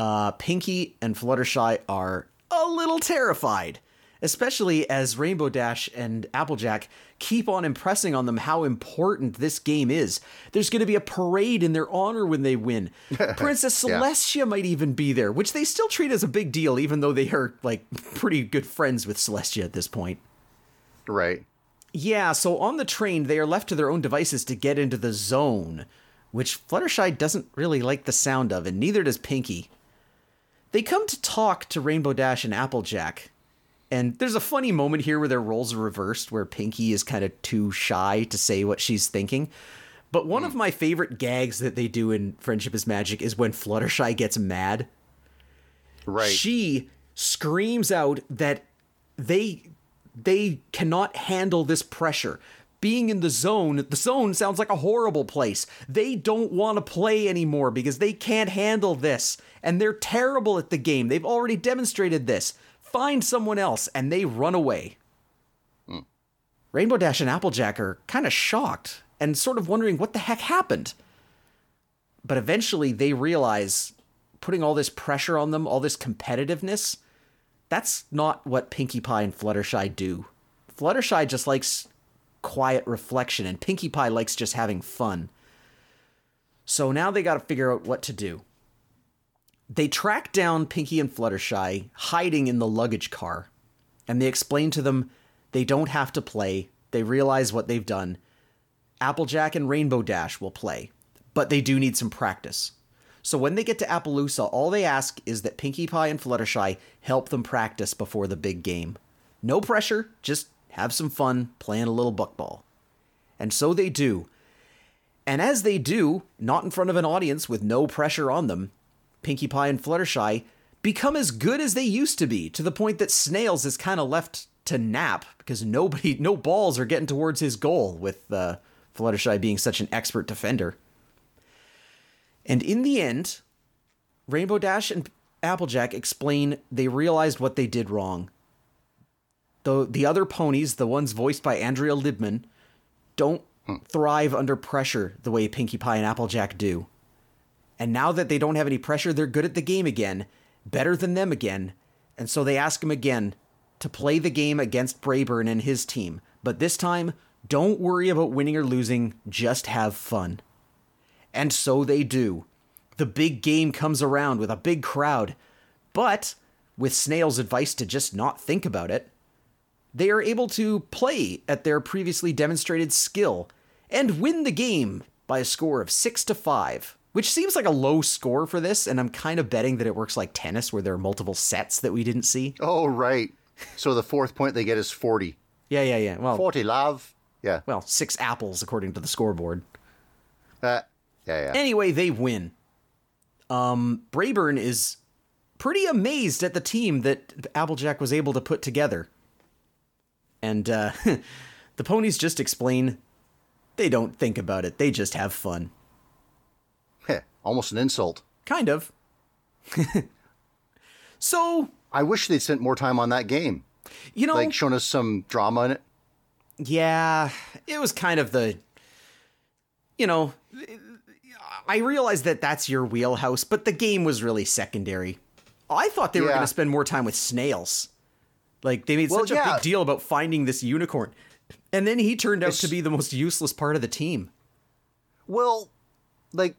Uh, Pinkie and Fluttershy are a little terrified, especially as Rainbow Dash and Applejack keep on impressing on them how important this game is. There's going to be a parade in their honor when they win. Princess Yeah. Celestia might even be there, which they still treat as a big deal, even though they are like pretty good friends with Celestia at this point. Right. Yeah, so on the train, they are left to their own devices to get into the zone, which Fluttershy doesn't really like the sound of, and neither does Pinkie. They come to talk to Rainbow Dash and Applejack, and there's a funny moment here where their roles are reversed, where Pinkie is kind of too shy to say what she's thinking. But one of hmm. my favorite gags that they do in Friendship is Magic is when Fluttershy gets mad Right. she screams out that they they cannot handle this pressure being in the zone the zone sounds like a horrible place. They don't want to play anymore because they can't handle this and they're terrible at the game. They've already demonstrated this. Find someone else and they run away. Hmm. Rainbow dash and applejack are kind of shocked and sort of wondering what the heck happened. But eventually they realize putting all this pressure on them, all this competitiveness, that's not what Pinkie Pie and Fluttershy do. Fluttershy just likes quiet reflection, and Pinkie Pie likes just having fun. So now they got to figure out what to do. They track down Pinkie and Fluttershy hiding in the luggage car, and they explain to them they don't have to play. They realize what they've done. Applejack and Rainbow Dash will play, but they do need some practice. So when they get to Appaloosa, all they ask is that Pinkie Pie and Fluttershy help them practice before the big game. No pressure, just have some fun playing a little buckball. And so they do. And as they do, not in front of an audience with no pressure on them, Pinkie Pie and Fluttershy become as good as they used to be, to the point that Snails is kind of left to nap because nobody, no balls are getting towards his goal with uh, Fluttershy being such an expert defender. And in the end, Rainbow Dash and Applejack explain they realized what they did wrong. Though the other ponies, the ones voiced by Andrea Libman, don't hmm. thrive under pressure the way Pinkie Pie and Applejack do. And now that they don't have any pressure, they're good at the game again, better than them again. And so they ask him again to play the game against Braeburn and his team. But this time, don't worry about winning or losing, just have fun. And so they do. The big game comes around with a big crowd. But, with Snail's advice to just not think about it, they are able to play at their previously demonstrated skill and win the game by a score of 6 to 5, which seems like a low score for this and I'm kind of betting that it works like tennis where there are multiple sets that we didn't see. Oh, right. So the fourth point they get is 40. Yeah, yeah, yeah. Well, 40, love. Yeah. well, 6 apples according to the scoreboard. Uh, yeah, yeah. Anyway, they win. Um, Braeburn is pretty amazed at the team that Applejack was able to put together. And uh, the ponies just explain they don't think about it, they just have fun. Heh, Almost an insult. Kind of. so, I wish they'd spent more time on that game. you know, Like, shown us some drama in it. Yeah, it was kind of the, you know, I realize that that's your wheelhouse, but the game was really secondary. I thought they were going to spend more time with snails. Like they made Well, such a big deal about finding this unicorn, and then he turned out It's- to be the most useless part of the team. Well, like,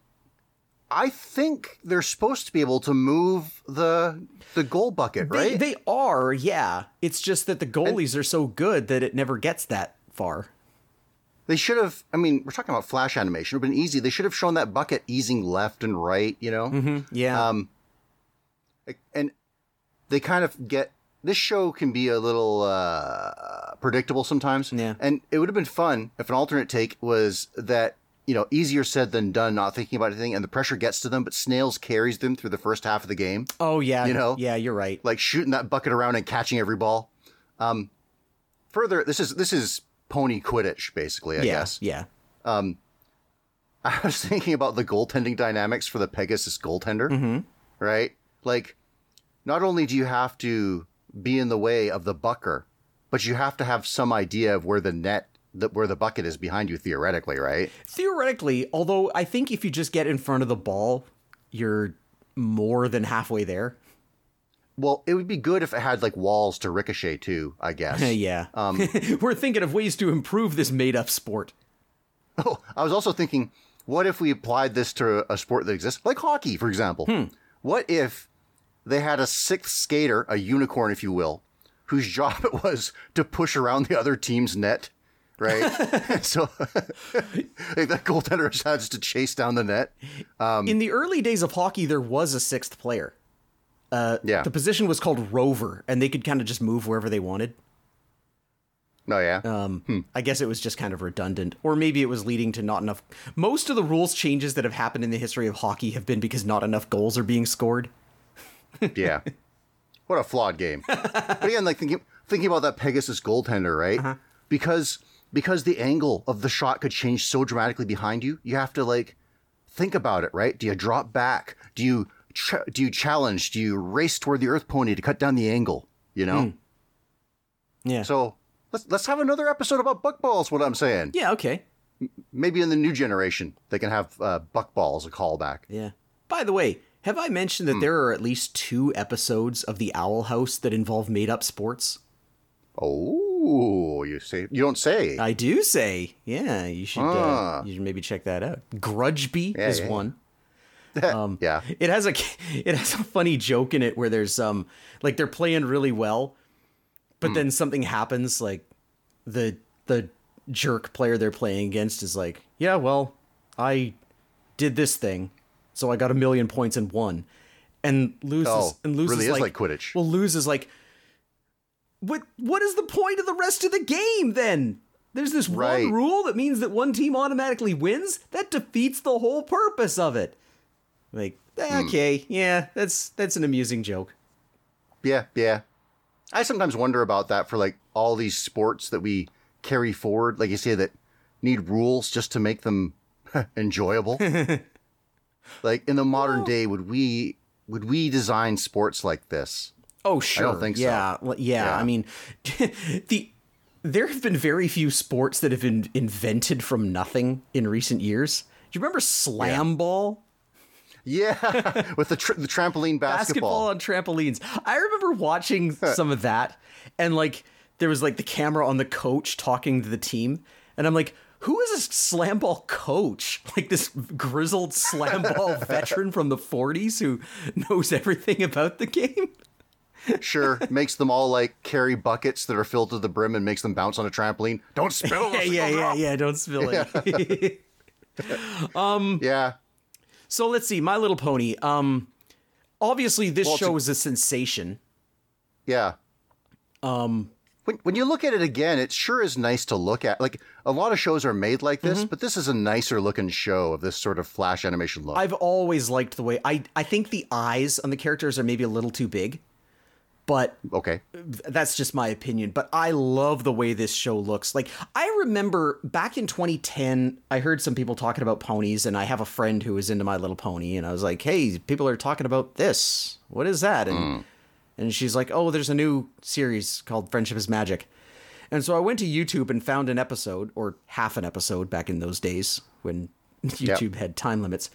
I think they're supposed to be able to move the the goal bucket, They, right? they are, yeah. It's just that the goalies are so good that it never gets that far. They should have. I mean, we're talking about flash animation. It would have been easy. They should have shown that bucket easing left and right. You know, Mm-hmm, Yeah. Um, and they kind of get. This show can be a little uh, predictable sometimes. Yeah. And it would have been fun if an alternate take was that you know easier said than done, not thinking about anything, and the pressure gets to them, but Snails carries them through the first half of the game. oh yeah, you know, yeah, you're right. like shooting that bucket around and catching every ball. Um, further, this is this is pony quidditch, basically. I yeah, guess. yeah. Um, I was thinking about the goaltending dynamics for the Pegasus goaltender, Mm-hmm. right? Like, not only do you have to be in the way of the bucker, but you have to have some idea of where the net, that where the bucket is behind you, theoretically, right? Theoretically, although I think if you just get in front of the ball, you're more than halfway there. Well, it would be good if it had like walls to ricochet too. I guess. yeah. We're thinking of ways to improve this made up sport. Oh, I was also thinking, what if we applied this to a sport that exists, like hockey, for example? Hmm. What if they had a sixth skater, a unicorn, if you will, whose job it was to push around the other team's net, right? so like that goaltender has to chase down the net. Um, In the early days of hockey, there was a sixth player. Uh, Yeah. The position was called rover, and they could kind of just move wherever they wanted. No, yeah. Um, I guess it was just kind of redundant, or maybe it was leading to not enough. Most of the rules changes that have happened in the history of hockey have been because not enough goals are being scored. Yeah. What a flawed game. but again, like thinking thinking about that Pegasus goaltender, right? Because because the angle of the shot could change so dramatically behind you, you have to like think about it, right? Do you drop back? Do you ch- do you challenge? Do you race toward the Earth Pony to cut down the angle? You know. Yeah. So let's let's have another episode about buckballs. What I'm saying. yeah. Okay. Maybe in the new generation they can have uh, buckball as a callback. Yeah. By the way, have I mentioned that there are at least two episodes of The Owl House that involve made up sports? Oh, you say you don't say. I do say. Yeah, you should Ah. uh, you should maybe check that out. Grudgby is yeah, yeah. one. yeah. It has a it has a funny joke in it where there's um like they're playing really well, but then something happens like the the jerk player they're playing against is like, yeah, well, I did this thing, so I got a million points and won, and loses Oh, and loses really is like, like Quidditch. Well, loses like, what what is the point of the rest of the game then? There's this Right. one rule that means that one team automatically wins. That defeats the whole purpose of it. Like, Hmm. okay, yeah, that's that's an amusing joke. Yeah, yeah. I sometimes wonder about that for like all these sports that we carry forward, like you say, that need rules just to make them enjoyable. like in the modern day, would we would we design sports like this? Oh, sure. think so. yeah, well, yeah. Yeah. I mean, the there have been very few sports that have been invented from nothing in recent years. Do you remember slam ball? Yeah, with the, tr- the trampoline basketball basketball. on trampolines. I remember watching some of that, and like there was like the camera on the coach talking to the team, and I'm like, who is this slam ball coach? Like this grizzled slam ball veteran from the 40s who knows everything about the game. Sure, makes them all like carry buckets that are filled to the brim and makes them bounce on a trampoline. Don't spill. Yeah, yeah, yeah, yeah. Don't spill it. yeah. so let's see, My Little Pony. Um, obviously this Well, show a- is a sensation. Yeah. Um when when you look at it again, it sure is nice to look at. Like a lot of shows are made like this, mm-hmm. but this is a nicer looking show of this sort of flash animation look. I've always liked the way I I think the eyes on the characters are maybe a little too big. But okay. that's just my opinion, but I love the way this show looks. Like I remember back in 2010, I heard some people talking about ponies and I have a friend who was into My Little Pony and I was like, "Hey, people are talking about this. What is that?" And mm. And she's like, "Oh, there's a new series called Friendship is Magic." And so I went to YouTube and found an episode or half an episode back in those days when YouTube had time limits.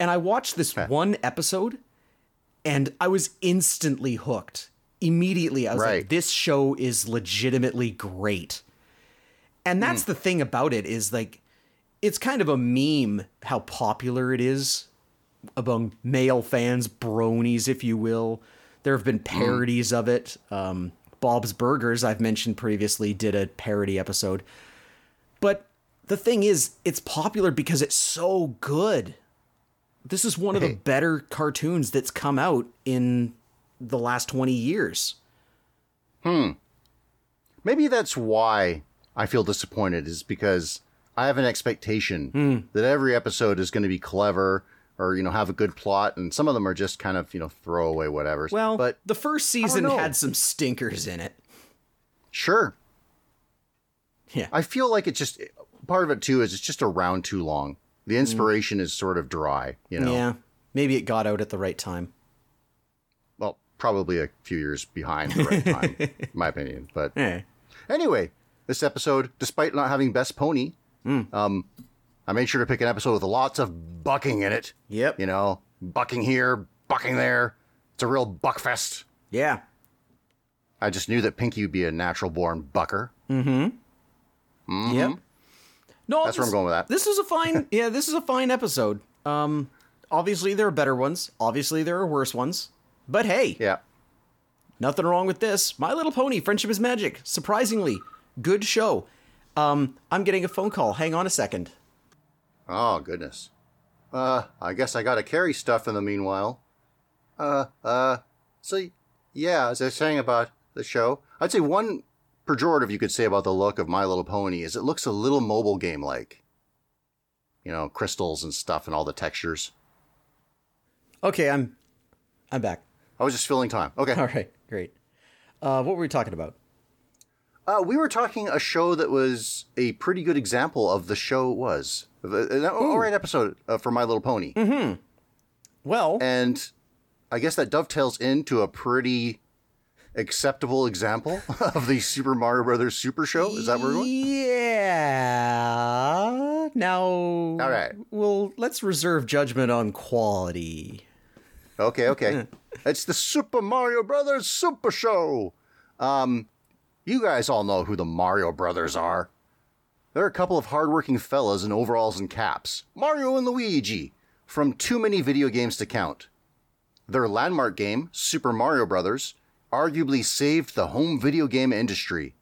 And I watched this one episode and I was instantly hooked. Immediately, I was like, this show is legitimately great. And that's hmm. the thing about it is like, it's kind of a meme how popular it is among male fans, bronies, if you will. There have been parodies of it. Um, Bob's Burgers, I've mentioned previously, did a parody episode. But the thing is, it's popular because it's so good. This is one of the better cartoons that's come out in the last 20 years. Hmm. Maybe that's why I feel disappointed is because I have an expectation that every episode is going to be clever or you know have a good plot and some of them are just kind of, you know, throwaway whatever. Well, but the first season had some stinkers in it. sure. Yeah. I feel like it's just part of it too is it's just around too long. The inspiration is sort of dry, you know. Yeah. Maybe it got out at the right time. Well, probably a few years behind the right time, in my opinion. But Eh. anyway, this episode, despite not having best pony, um, I made sure to pick an episode with lots of bucking in it. Yep. You know, bucking here, bucking there. It's a real buck fest. Yeah. I just knew that Pinkie would be a natural born bucker. Mm-hmm. Yep. No, That's where I'm going with that. This is a fine. yeah, this is a fine episode. Um, obviously there are better ones. Obviously there are worse ones. But hey, Yeah. nothing wrong with this. My Little Pony: Friendship is Magic. Surprisingly, good show. Um, I'm getting a phone call. Hang on a second. Oh, goodness. Uh, I guess I gotta carry stuff in the meanwhile. Uh, uh, so, yeah, as I was saying about the show, I'd say one pejorative you could say about the look of My Little Pony is it looks a little mobile game like. You know, crystals and stuff and all the textures. Okay, I'm, I'm back. I was just filling time. Okay. All right, great. Uh, what were we talking about? Uh, we were talking a show that was a pretty good example of the show it was. An all right episode uh, for My Little Pony. Mm-hmm. Well, And I guess that dovetails into a pretty acceptable example of the Super Mario Brothers Super Show. Is that where we're going? Yeah. Now, all right. Well, let's reserve judgment on quality. Okay, okay. it's the Super Mario Brothers Super Show. Um, you guys all know who the Mario Brothers are. They're a couple of hardworking fellas in overalls and caps, Mario and Luigi, from too many video games to count. Their landmark game, Super Mario Brothers, arguably saved the home video game industry.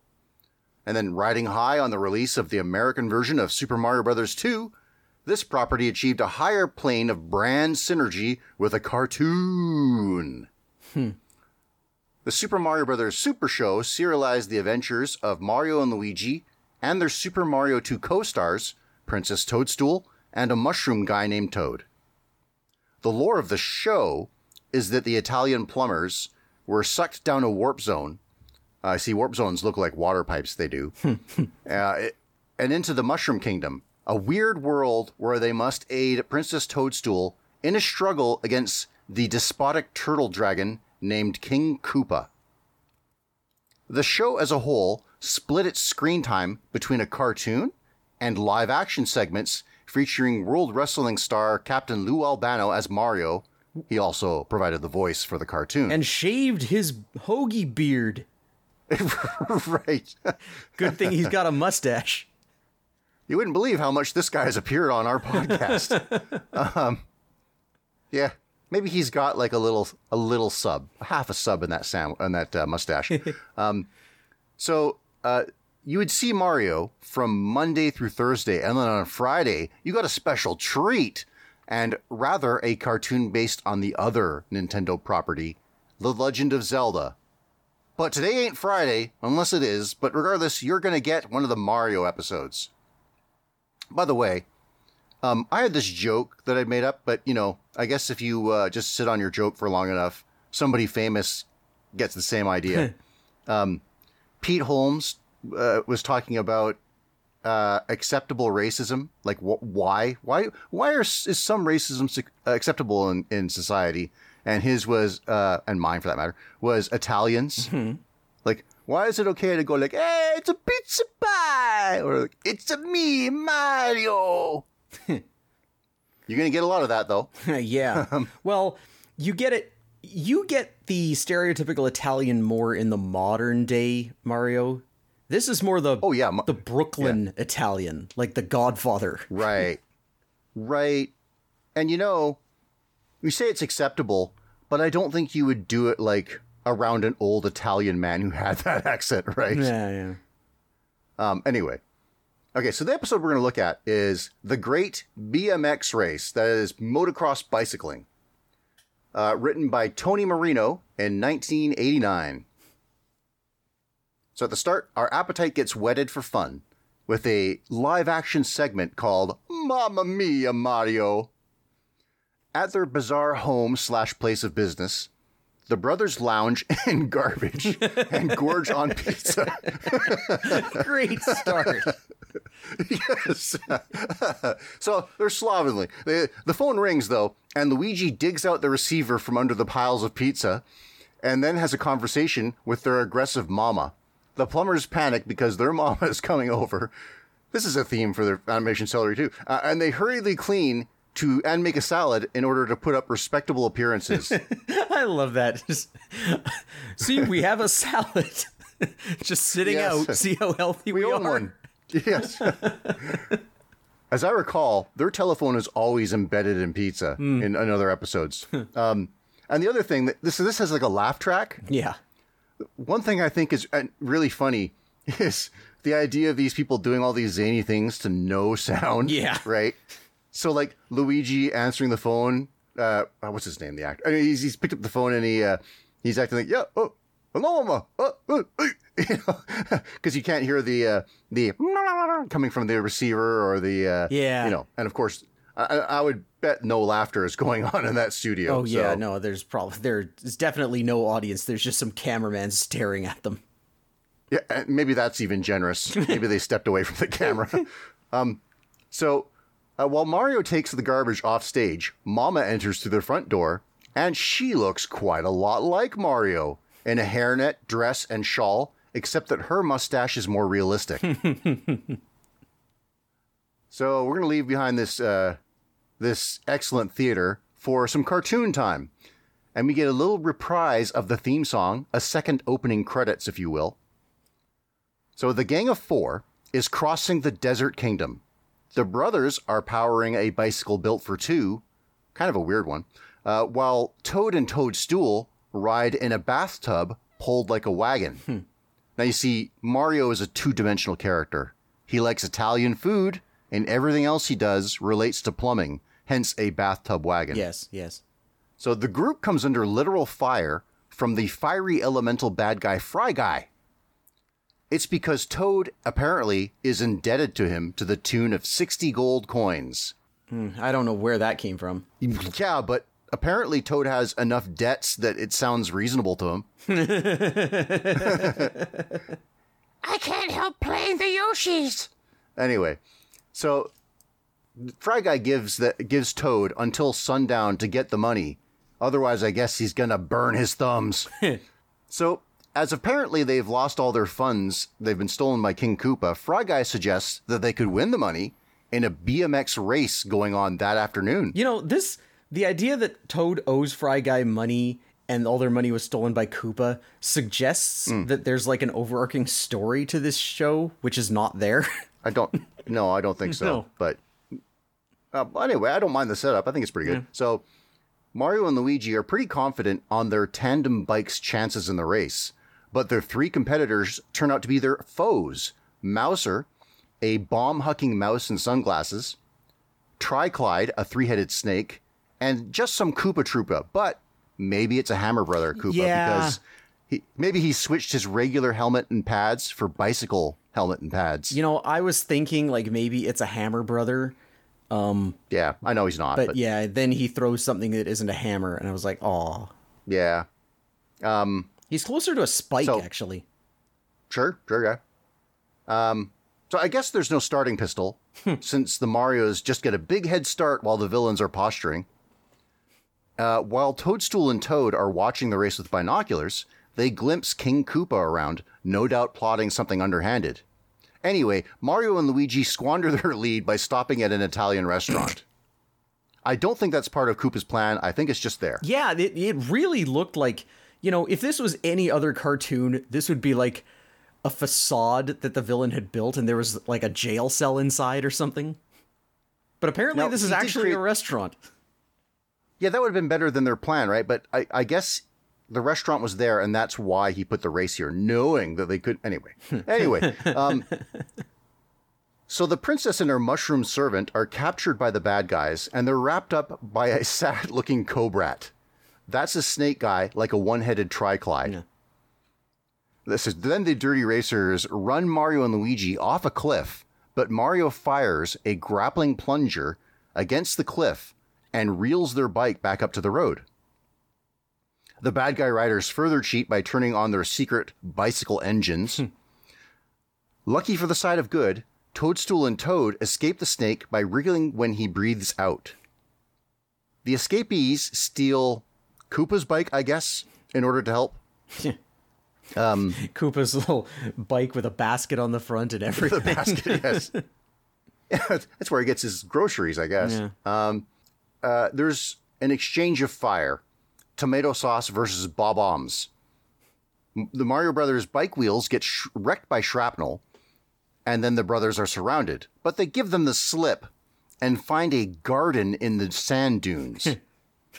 And then riding high on the release of the American version of Super Mario Bros. 2, this property achieved a higher plane of brand synergy with a cartoon. Hmm. The Super Mario Bros. Super Show serialized the adventures of Mario and Luigi and their Super Mario 2 co-stars, Princess Toadstool and a mushroom guy named Toad. The lore of the show is that the Italian plumbers were sucked down a warp zone. I see warp zones look like water pipes, they do. uh, it- and into the Mushroom Kingdom, a weird world where they must aid Princess Toadstool in a struggle against the despotic turtle dragon named King Koopa. The show as a whole split its screen time between a cartoon and live action segments featuring World Wrestling star Captain Lou Albano as Mario. He also provided the voice for the cartoon. And shaved his hoagie beard. right. Good thing he's got a mustache. You wouldn't believe how much this guy has appeared on our podcast. um, yeah, maybe he's got like a little a little sub, half a sub in that sam in that uh, mustache. um, so uh, you would see Mario from Monday through Thursday, and then on Friday you got a special treat, and rather a cartoon based on the other Nintendo property, The Legend of Zelda. But today ain't Friday, unless it is. But regardless, you're gonna get one of the Mario episodes. By the way, um, I had this joke that I made up, but you know, I guess if you uh, just sit on your joke for long enough, somebody famous gets the same idea. um, Pete Holmes uh, was talking about uh, acceptable racism, like wh- why, why, why are, is some racism su- acceptable in, in society? And his was, uh, and mine for that matter, was Italians. Like, why is it okay to go like, hey, it's a pizza pie? Or like, it's a me, Mario. You're going to get a lot of that, though. yeah. well, you get it. You get the stereotypical Italian more in the modern day Mario. This is more the Oh, yeah. the Brooklyn Italian, like the Godfather. Right. Right. And you know, we say it's acceptable, but I don't think you would do it like around an old Italian man who had that accent, right? Yeah, yeah. Um, anyway. Okay, so the episode we're going to look at is the Great BMX Race, that is motocross bicycling. Uh, written by Tony Marino in 1989. So at the start, our appetite gets whetted for fun with a live action segment called Mamma Mia Mario. At their bizarre home slash place of business, the brothers lounge in garbage and gorge on pizza. Great start. yes. so they're slovenly. They, the phone rings though, and Luigi digs out the receiver from under the piles of pizza, and then has a conversation with their aggressive mama. The plumbers panic because their mama is coming over. This is a theme for their animation celery too, uh, and they hurriedly clean to and make a salad in order to put up respectable appearances. I love that. Just, see, we have a salad just sitting Yes. out. See how healthy we, We own are. one. Yes. As I recall, their telephone is always embedded in pizza Hmm. in, in other episodes. um, and the other thing that this this has like a laugh track. Yeah. One thing I think is uh, really funny is the idea of these people doing all these zany things to no sound. Yeah. Right. So like Luigi answering the phone. Uh, uh, what's his name? The actor. I mean, he's, he's picked up the phone and he uh, he's acting like yeah. Oh, hello, mama. Uh, uh, uh," you know, because you can't hear the uh, the coming from the receiver or the uh, Yeah. You know, and of course, I, I I would bet no laughter is going on in that studio. Oh yeah, so- no, there's probably there's definitely no audience. There's just some cameraman staring at them. Yeah, maybe that's even generous. Maybe they stepped away from the camera. um, so uh, while Mario takes the garbage off stage, Mama enters through the front door, and she looks quite a lot like Mario in a hairnet, dress, and shawl, except that her mustache is more realistic. so we're gonna leave behind this uh, this excellent theater for some cartoon time. And we get a little reprise of the theme song, a second opening credits, if you will. So the gang of four is crossing the desert kingdom. The brothers are powering a bicycle built for two, kind of a weird one, uh, while Toad and Toadstool ride in a bathtub pulled like a wagon. Now you see, Mario is a two dimensional character. He likes Italian food, and everything else he does relates to plumbing, hence a bathtub wagon. Yes, yes. So the group comes under literal fire from the fiery elemental bad guy Fry Guy. It's because Toad apparently is indebted to him to the tune of 60 gold coins. Hmm, I don't know where that came from. Yeah, but apparently Toad has enough debts that it sounds reasonable to him. I can't help playing the Yoshis. Anyway, so Fry Guy gives that gives Toad until sundown to get the money. Otherwise, I guess he's gonna burn his thumbs. so, as apparently they've lost all their funds, they've been stolen by King Koopa. Fry Guy suggests that they could win the money in a BMX race going on that afternoon. You know, this the idea that Toad owes Fry Guy money and all their money was stolen by Koopa suggests Hmm. that there's like an overarching story to this show, which is not there. I don't. No, I don't think so. No. But uh, anyway, I don't mind the setup. I think it's pretty good. So Mario and Luigi are pretty confident on their tandem bikes' chances in the race, but their three competitors turn out to be their foes: Mouser, a bomb-hucking mouse in sunglasses; Triclyde, a three-headed snake, and just some Koopa Troopa. But maybe it's a Hammer Brother Koopa Yeah. because. He, maybe he switched his regular helmet and pads for bicycle helmet and pads. you know, I was thinking like maybe it's a Hammer Brother, um, Yeah, I know he's not, but, but, yeah, then he throws something that isn't a hammer, and I was like, oh, yeah, um, he's closer to a spike So- actually. sure, sure, yeah. Um, so I guess there's no starting pistol since the Mario's just get a big head start while the villains are posturing. Uh, while Toadstool and Toad are watching the race with binoculars, they glimpse King Koopa around, no doubt plotting something underhanded. Anyway, Mario and Luigi squander their lead by stopping at an Italian restaurant. I don't think that's part of Koopa's plan. I think it's just there. Yeah, it, it really looked like, you know, if this was any other cartoon, this would be like a facade that the villain had built and there was like a jail cell inside or something. But apparently, Now, this is actually create- a restaurant. Yeah, that would have been better than their plan, right? But I, I guess the restaurant was there, and that's why he put the race here, knowing that they could. Anyway, anyway. Um, so the princess and her mushroom servant are captured by the bad guys, and they're wrapped up by a sad-looking cobrat. That's a snake guy, like a one-headed triclyde. Yeah. This is then the dirty racers run Mario and Luigi off a cliff, but Mario fires a grappling plunger against the cliff and reels their bike back up to the road. The bad guy riders further cheat by turning on their secret bicycle engines. Hmm. Lucky for the side of good, Toadstool and Toad escape the snake by wriggling when he breathes out. The escapees steal Koopa's bike, I guess, in order to help. Koopa's little bike with a basket on the front and everything. basket. yes. That's where he gets his groceries, I guess. Yeah. Um, uh, there's an exchange of fire tomato sauce versus Bob-ombs. The Mario Brothers bike wheels get sh- wrecked by shrapnel, and then the brothers are surrounded. But they give them the slip and find a garden in the sand dunes.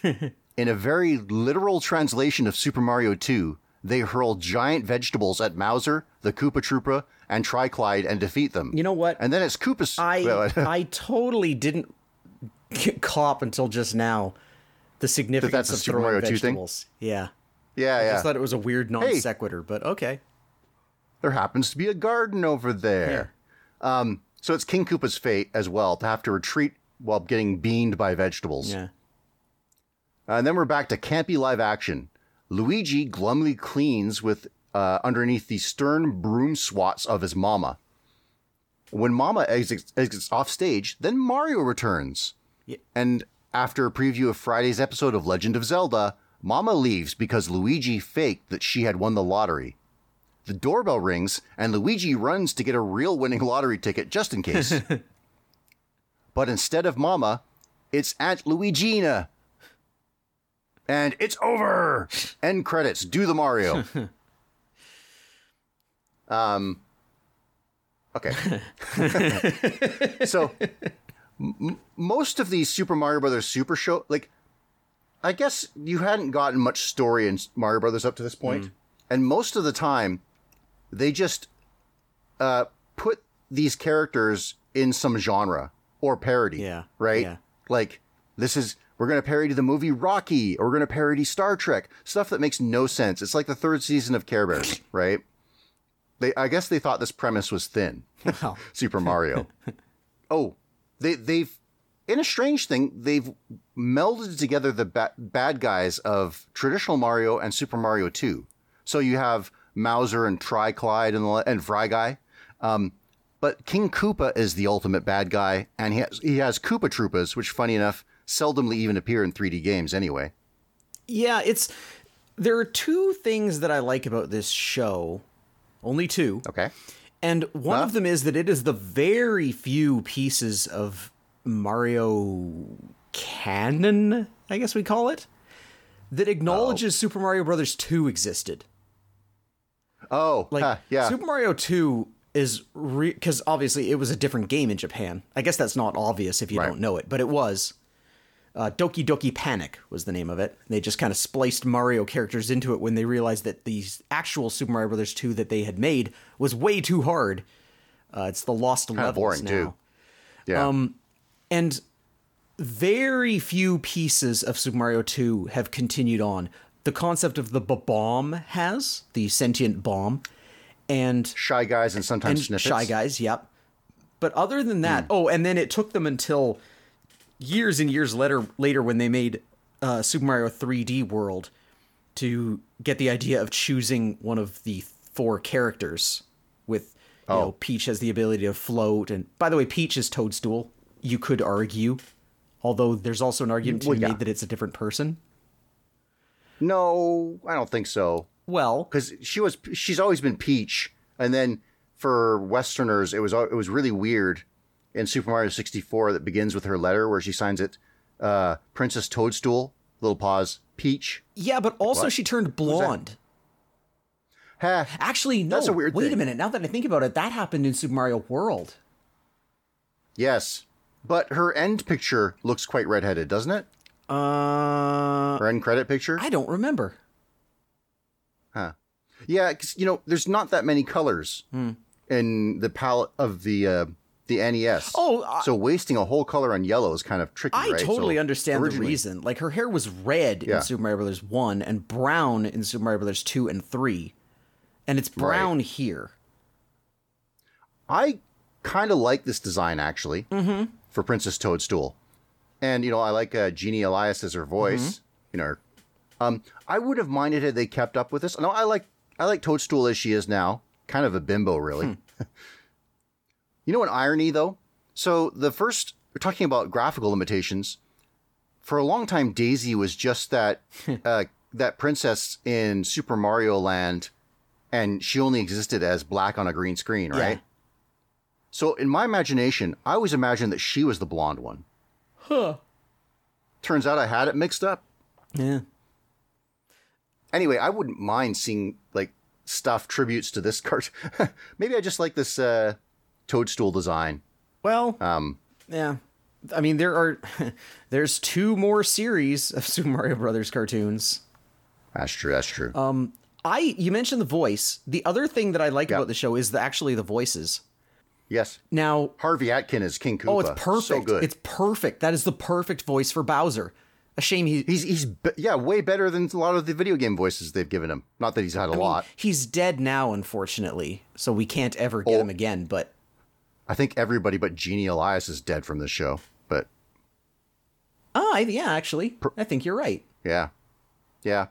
in a very literal translation of Super Mario 2, they hurl giant vegetables at Mouser, the Koopa Troopa, and Triclyde and defeat them. You know what? And then it's Koopa's. I I totally didn't cop until just now the significance that's a of Super Mario 2 thing? vegetables. Yeah, yeah, I yeah. just thought it was a weird non sequitur, but okay. there happens to be a garden over there. Um, so it's King Koopa's fate as well to have to retreat while getting beamed by vegetables. Yeah. Uh, and then we're back to campy live action. Luigi glumly cleans with uh, underneath the stern broom swats of his mama. When Mama exits, exits off stage, then Mario returns. Yeah. And after a preview of Friday's episode of Legend of Zelda, Mama leaves because Luigi faked that she had won the lottery. The doorbell rings, and Luigi runs to get a real winning lottery ticket just in case. but instead of Mama, it's Aunt Luigina. And it's over. End credits. Do the Mario. um. Okay. so, m- most of these Super Mario Brothers Super Show, like, I guess you hadn't gotten much story in Mario Brothers up to this point, and most of the time, they just uh, put these characters in some genre or parody. Yeah, Right. yeah. Like this is we're going to parody the movie Rocky, or we're going to parody Star Trek, stuff that makes no sense. It's like the third season of Care Bears, right? They, I guess they thought this premise was thin. Well, Super Mario. oh, they they've in a strange thing, they've melded together the ba- bad guys of traditional Mario and Super Mario 2. So you have Mouser and Triclyde and, and Fry Guy. Um, but King Koopa is the ultimate bad guy, and he has, he has Koopa Troopas, which, funny enough, seldomly even appear in 3D games anyway. Yeah, it's there are two things that I like about this show. Only two. Okay. And one Huh? of them is that it is the very few pieces of Mario canon, I guess we call it, that acknowledges oh. Super Mario Brothers 2 existed. Oh, Like huh, yeah. Super Mario 2 is because obviously it was a different game in Japan. I guess that's not obvious if you Right. don't know it, but it was. Uh, Doki Doki Panic was the name of it. They just kind of spliced Mario characters into it when they realized that the actual Super Mario Brothers 2 that they had made was way too hard. Uh, it's the lost Kinda levels boring, now. too. yeah. um, And very few pieces of Super Mario 2 have continued on. The concept of the bomb has, the sentient bomb, and Shy Guys and sometimes and Snifits. Shy Guys, yep. But other than that, oh, and then it took them until years and years later, later when they made uh, Super Mario 3D World to get the idea of choosing one of the four characters with you know Peach has the ability to float and by the way Peach is Toadstool you could argue although there's also an argument to Well, be yeah. made that it's a different person No, I don't think so. well because she was she's always been Peach, and then for Westerners, it was it was really weird in Super Mario sixty four that begins with her letter where she signs it, uh, Princess Toadstool. Little pause, Peach. yeah but also What? she turned blonde Ha. actually no That's a weird wait a minute now that I think about it that happened in Super Mario World Yes, but her end picture looks quite redheaded, doesn't it? uh Her end credit picture. I don't remember Huh. Yeah, because, you know, there's not that many colors Hmm. in the palette of the uh, the NES. Oh, I- so wasting a whole color on yellow is kind of tricky. I right? totally So understand the reason. Like her hair was red Yeah. in Super Mario Brothers 1 and brown in Super Mario Brothers 2 and 3. And it's brown here. I kind of like this design actually Mm-hmm. for Princess Toadstool, and you know I like uh, Jeannie Elias as her voice. Mm-hmm. You know, um, I would have minded had they kept up with this. No, I like I like Toadstool as she is now, kind of a bimbo really. Hmm. you know an irony though. So the first we're talking about graphical limitations. For a long time, Daisy was just that uh, that princess in Super Mario Land, and she only existed as black on a green screen, right? Yeah. right? So in my imagination, I always imagined that she was the blonde one. Huh. Turns out I had it mixed up. Yeah. Anyway, I wouldn't mind seeing like stuff tributes to this cart. Maybe I just like this uh, toadstool design. Well, Um, yeah. I mean, there are there's two more series of Super Mario Brothers cartoons. that's true. That's true. Um, I you mentioned the voice. The other thing that I like Yeah. about the show is the, actually the voices. yes, Now, Harvey Atkin is King Koopa. oh, it's perfect. So good. It's perfect. That is the perfect voice for Bowser. A shame he he's he's be- yeah way better than a lot of the video game voices they've given him. Not that he's had a I mean, lot. he's dead now, unfortunately, so we can't ever get Oh. him again. But I think everybody but Jeannie Elias is dead from this show. But oh, I, yeah, actually, I think you're right. yeah, yeah.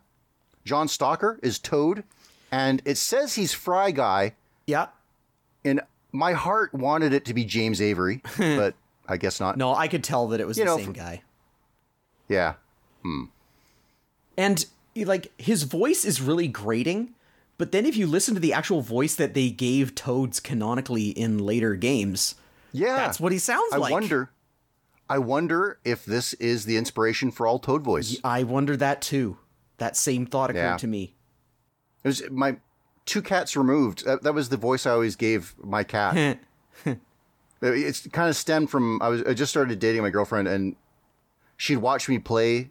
John Stocker is Toad, and it says he's Fry Guy. Yeah, And my heart wanted it to be James Avery, but I guess not. no, I could tell that it was You the know, same guy, Yeah. Hmm. and like his voice is really grating. But then, if you listen to the actual voice that they gave Toads canonically in later games, Yeah. that's what he sounds I like. wonder. I wonder if this is the inspiration for all Toad voice. I wonder that too. That same thought occurred Yeah. to me. It was my two cats removed. That, that was the voice I always gave my cat. it's kind of stemmed from I was I just started dating my girlfriend and she'd watch me play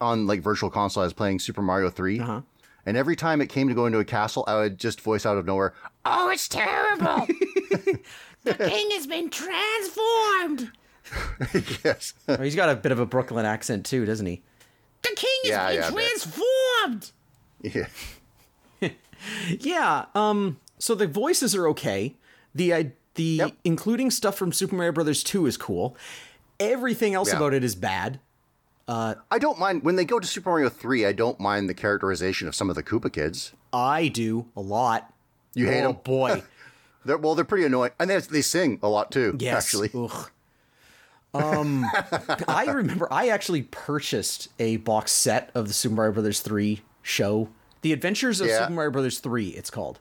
on like virtual console. I was playing Super Mario 3 Uh-huh. And every time it came to go into a castle, I would just voice out of nowhere, Oh, it's terrible. the king has been transformed. "Yes, Oh, he's got a bit of a Brooklyn accent too, doesn't he? The king has Yeah, been yeah, transformed. yeah, Yeah. Um. So the voices are okay. The uh, the Yep. including stuff from Super Mario Brothers 2 is cool. Everything else Yeah. about it is bad. I don't mind when they go to Super Mario 3, I don't mind the characterization of some of the Koopa kids. I do a lot. You hate them, boy. They're, well, they're pretty annoying. And they, they sing a lot too, Yes. actually. Ugh. Um, I remember I actually purchased a box set of the Super Mario Brothers 3 show. The Adventures of Yeah. Super Mario Brothers 3, it's called.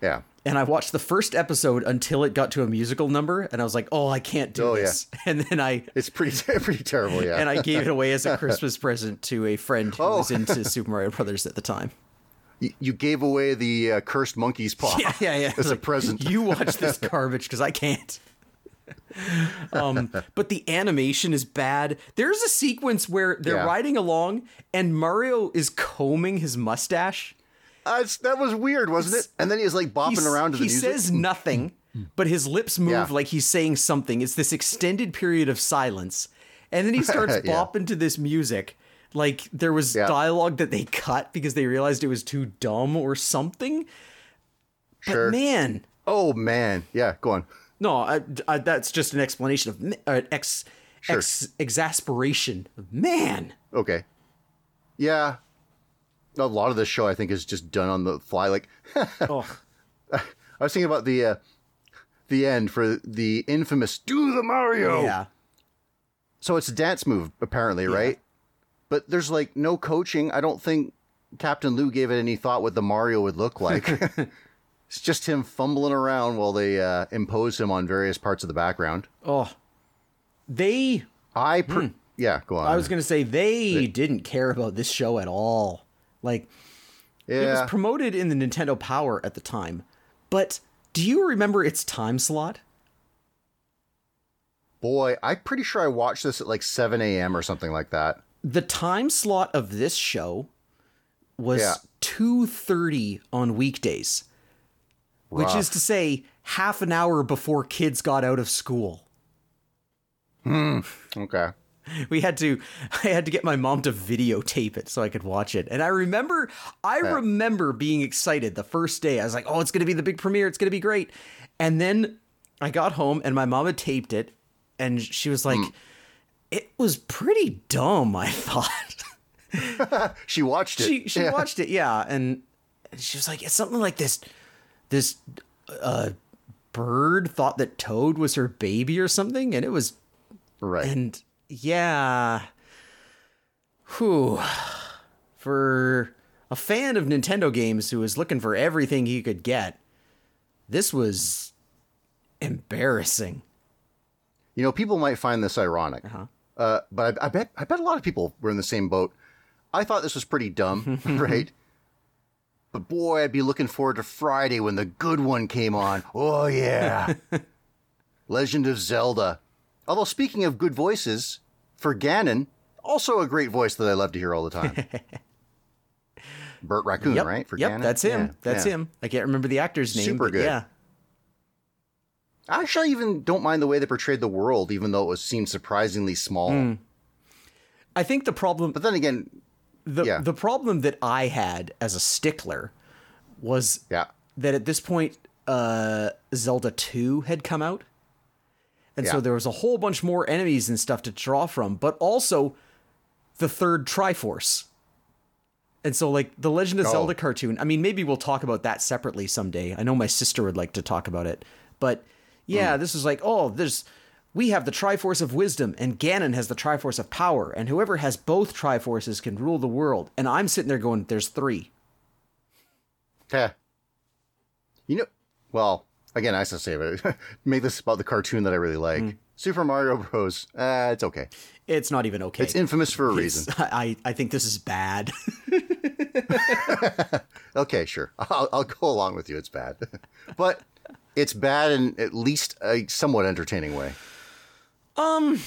Yeah. And I watched the first episode until it got to a musical number, and I was like, "Oh, I can't do Oh, yeah. this." And then I It's pretty pretty terrible, yeah. and I gave it away as a Christmas present to a friend who Oh. was into Super Mario Brothers at the time. you, gave away the uh, cursed monkey's paw Yeah, yeah, yeah. as a present. You watch this garbage because I can't. um, but the animation is bad. There's a sequence where they're Yeah. riding along and Mario is combing his mustache. Uh, that was weird, wasn't it? And then he was like bopping He's- around to the he music. He says nothing, but his lips move Yeah. like he's saying something. It's this extended period of silence. And then he starts Yeah. bopping to this music. Like there was Yeah. dialogue that they cut because they realized it was too dumb or something. sure. But man, oh man, yeah. Go on. No, I, I, that's just an explanation of uh, ex, Sure. ex exasperation. Man, Okay. Yeah. A lot of this show, I think, is just done on the fly. Like, oh, I was thinking about the uh, the end for the infamous "Do the Mario." yeah, So it's a dance move, apparently, right? But there's like no coaching. I don't think Captain Lou gave it any thought what the Mario would look like. it's just him fumbling around while they uh, impose him on various parts of the background. oh, they. I, per- yeah, go on. I was gonna say they didn't care about this show at all. Like it was promoted in the Nintendo Power at the time, but do you remember its time slot? boy, I'm pretty sure I watched this at like 7 a.m. or something like that. The time slot of this show was Yeah. two thirty on weekdays, which is to say half an hour before kids got out of school. Hmm. Okay. we had to i had to get my mom to videotape it so i could watch it. And i remember i remember being excited the first day. I was like oh it's going to be the big premiere. It's going to be great. And then i got home and my mom had taped it and she was like it was pretty dumb i thought. She watched it. she she Yeah. watched it yeah. And she was like it's something like this this uh bird thought that toad was her baby or something and it was Right. and yeah. Whew. For a fan of Nintendo games who was looking for everything he could get, this was embarrassing. You know, people might find this ironic, uh but I, I bet I bet a lot of people were in the same boat. I thought this was pretty dumb, right? But boy, I'd be looking forward to Friday when the good one came on. Oh yeah, Legend of Zelda. Although speaking of good voices, for Ganon, also a great voice that I love to hear all the time. Bert Raccoon, Yep. right? For yep, Ganon? that's him. Yeah, that's yeah. him. I can't remember the actor's name. Super good. Yeah. Actually, I even don't mind the way they portrayed the world, even though it was seemed surprisingly small. Hmm. I think the problem But then again, the yeah. the problem that I had as a stickler was yeah, that at this point uh Zelda 2 had come out. And so there was a whole bunch more enemies and stuff to draw from, but also the third Triforce. And so like the Legend of Oh. Zelda cartoon, I mean maybe we'll talk about that separately someday. I know my sister would like to talk about it. But yeah, hmm. this is like, oh, there's we have the Triforce of Wisdom and Ganon has the Triforce of Power, and whoever has both Triforces can rule the world. And I'm sitting there going, there's three. Yeah. You know, well, again, I still say it. Make this about the cartoon that I really like. Hmm. Super Mario Bros. Uh, it's okay. It's not even okay. It's infamous for a It's- reason. I, I think this is bad. Okay, sure. I'll, I'll go along with you. It's bad, but it's bad in at least a somewhat entertaining way. Um,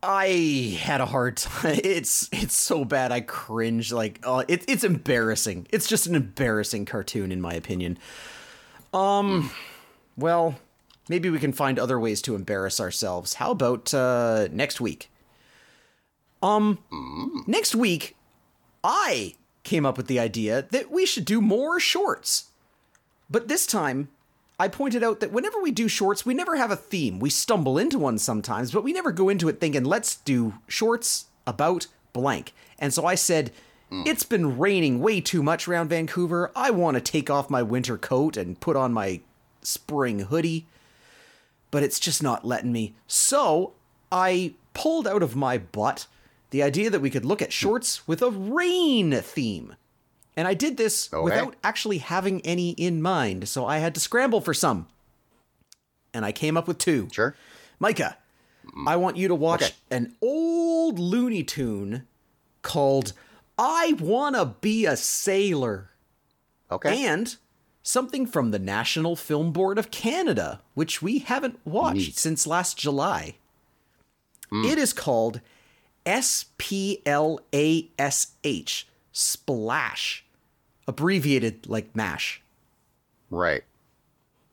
I had a hard time. It's it's so bad I cringe. Like uh, it, it's embarrassing. It's just an embarrassing cartoon in my opinion. Um, well, maybe we can find other ways to embarrass ourselves. How about uh, next week? Um, next week, I came up with the idea that we should do more shorts, but this time I pointed out that whenever we do shorts, we never have a theme. We stumble into one sometimes, but we never go into it thinking, let's do shorts about blank. And so I said, it's been raining way too much around Vancouver. I want to take off my winter coat and put on my spring hoodie, but it's just not letting me. So I pulled out of my butt the idea that we could look at shorts with a rain theme. And I did this Okay. without actually having any in mind, so I had to scramble for some. And I came up with two. Sure. Micah, I want you to watch Okay. an old Looney Tune called I Wanna Be a Sailor. Okay. And something from the National Film Board of Canada, which we haven't watched Neat. since last July. It is called S P L A S H, Splash, abbreviated like MASH. Right.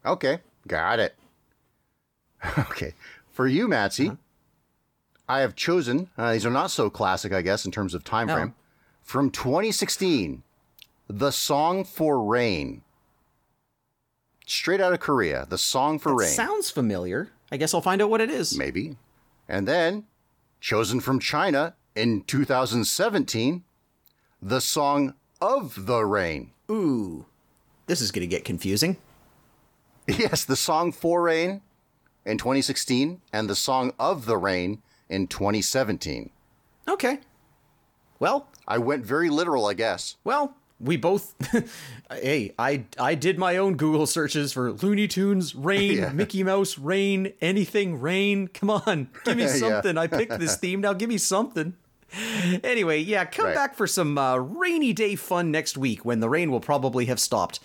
Okay. Got it. okay. For you, Matsy, Uh-huh. I have chosen, uh, these are not so classic, I guess, in terms of time frame, from 2016, The Song for Rain. Straight out of Korea, The Song for Rain. Sounds familiar. I guess I'll find out what it is. Maybe. And then, chosen from China in 2017, The Song of the Rain. Ooh, this is going to get confusing. Yes, the song for rain in 2016 and the song of the rain in 2017. Okay. Well, I went very literal, I guess. well, we both. hey, I I did my own Google searches for Looney Tunes, rain, Yeah. Mickey Mouse, rain, anything, rain. Come on, give me Yeah. something. I picked this theme. Now give me something. Anyway, yeah, come Right. back for some uh, rainy day fun next week when the rain will probably have stopped.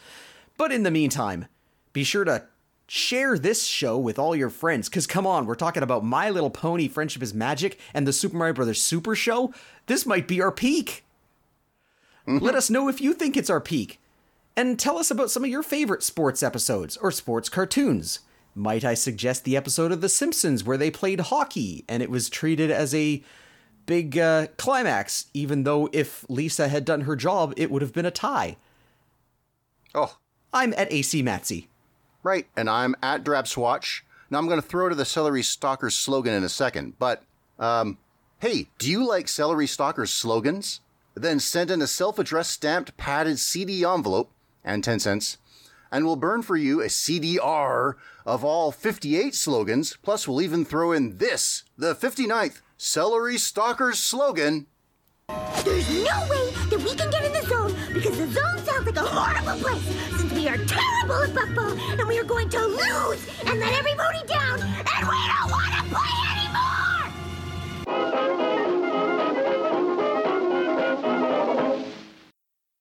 But in the meantime, be sure to share this show with all your friends. Because come on, we're talking about My Little Pony Friendship is Magic and the Super Mario Brothers Super Show. This might be our peak. Let us know if you think it's our peak. And tell us about some of your favorite sports episodes or sports cartoons. Might I suggest the episode of The Simpsons where they played hockey and it was treated as a big uh, climax, even though if Lisa had done her job, it would have been a tie? Oh, I'm at AC Matsy. right. And I'm at Drapswatch. Now I'm going to throw to the Celery Stalkers slogan in a second. But, um, hey, do you like Celery Stalkers slogans? Then send in a self addressed stamped padded CD envelope and 10 cents. And we'll burn for you a CDR of all 58 slogans. Plus, we'll even throw in this, the 59th Celery Stalkers slogan. There's no way that we can get in the zone because the zone sounds like a horrible place since we are terrible at football and we are going to lose and let everybody down and we don't want to play anymore!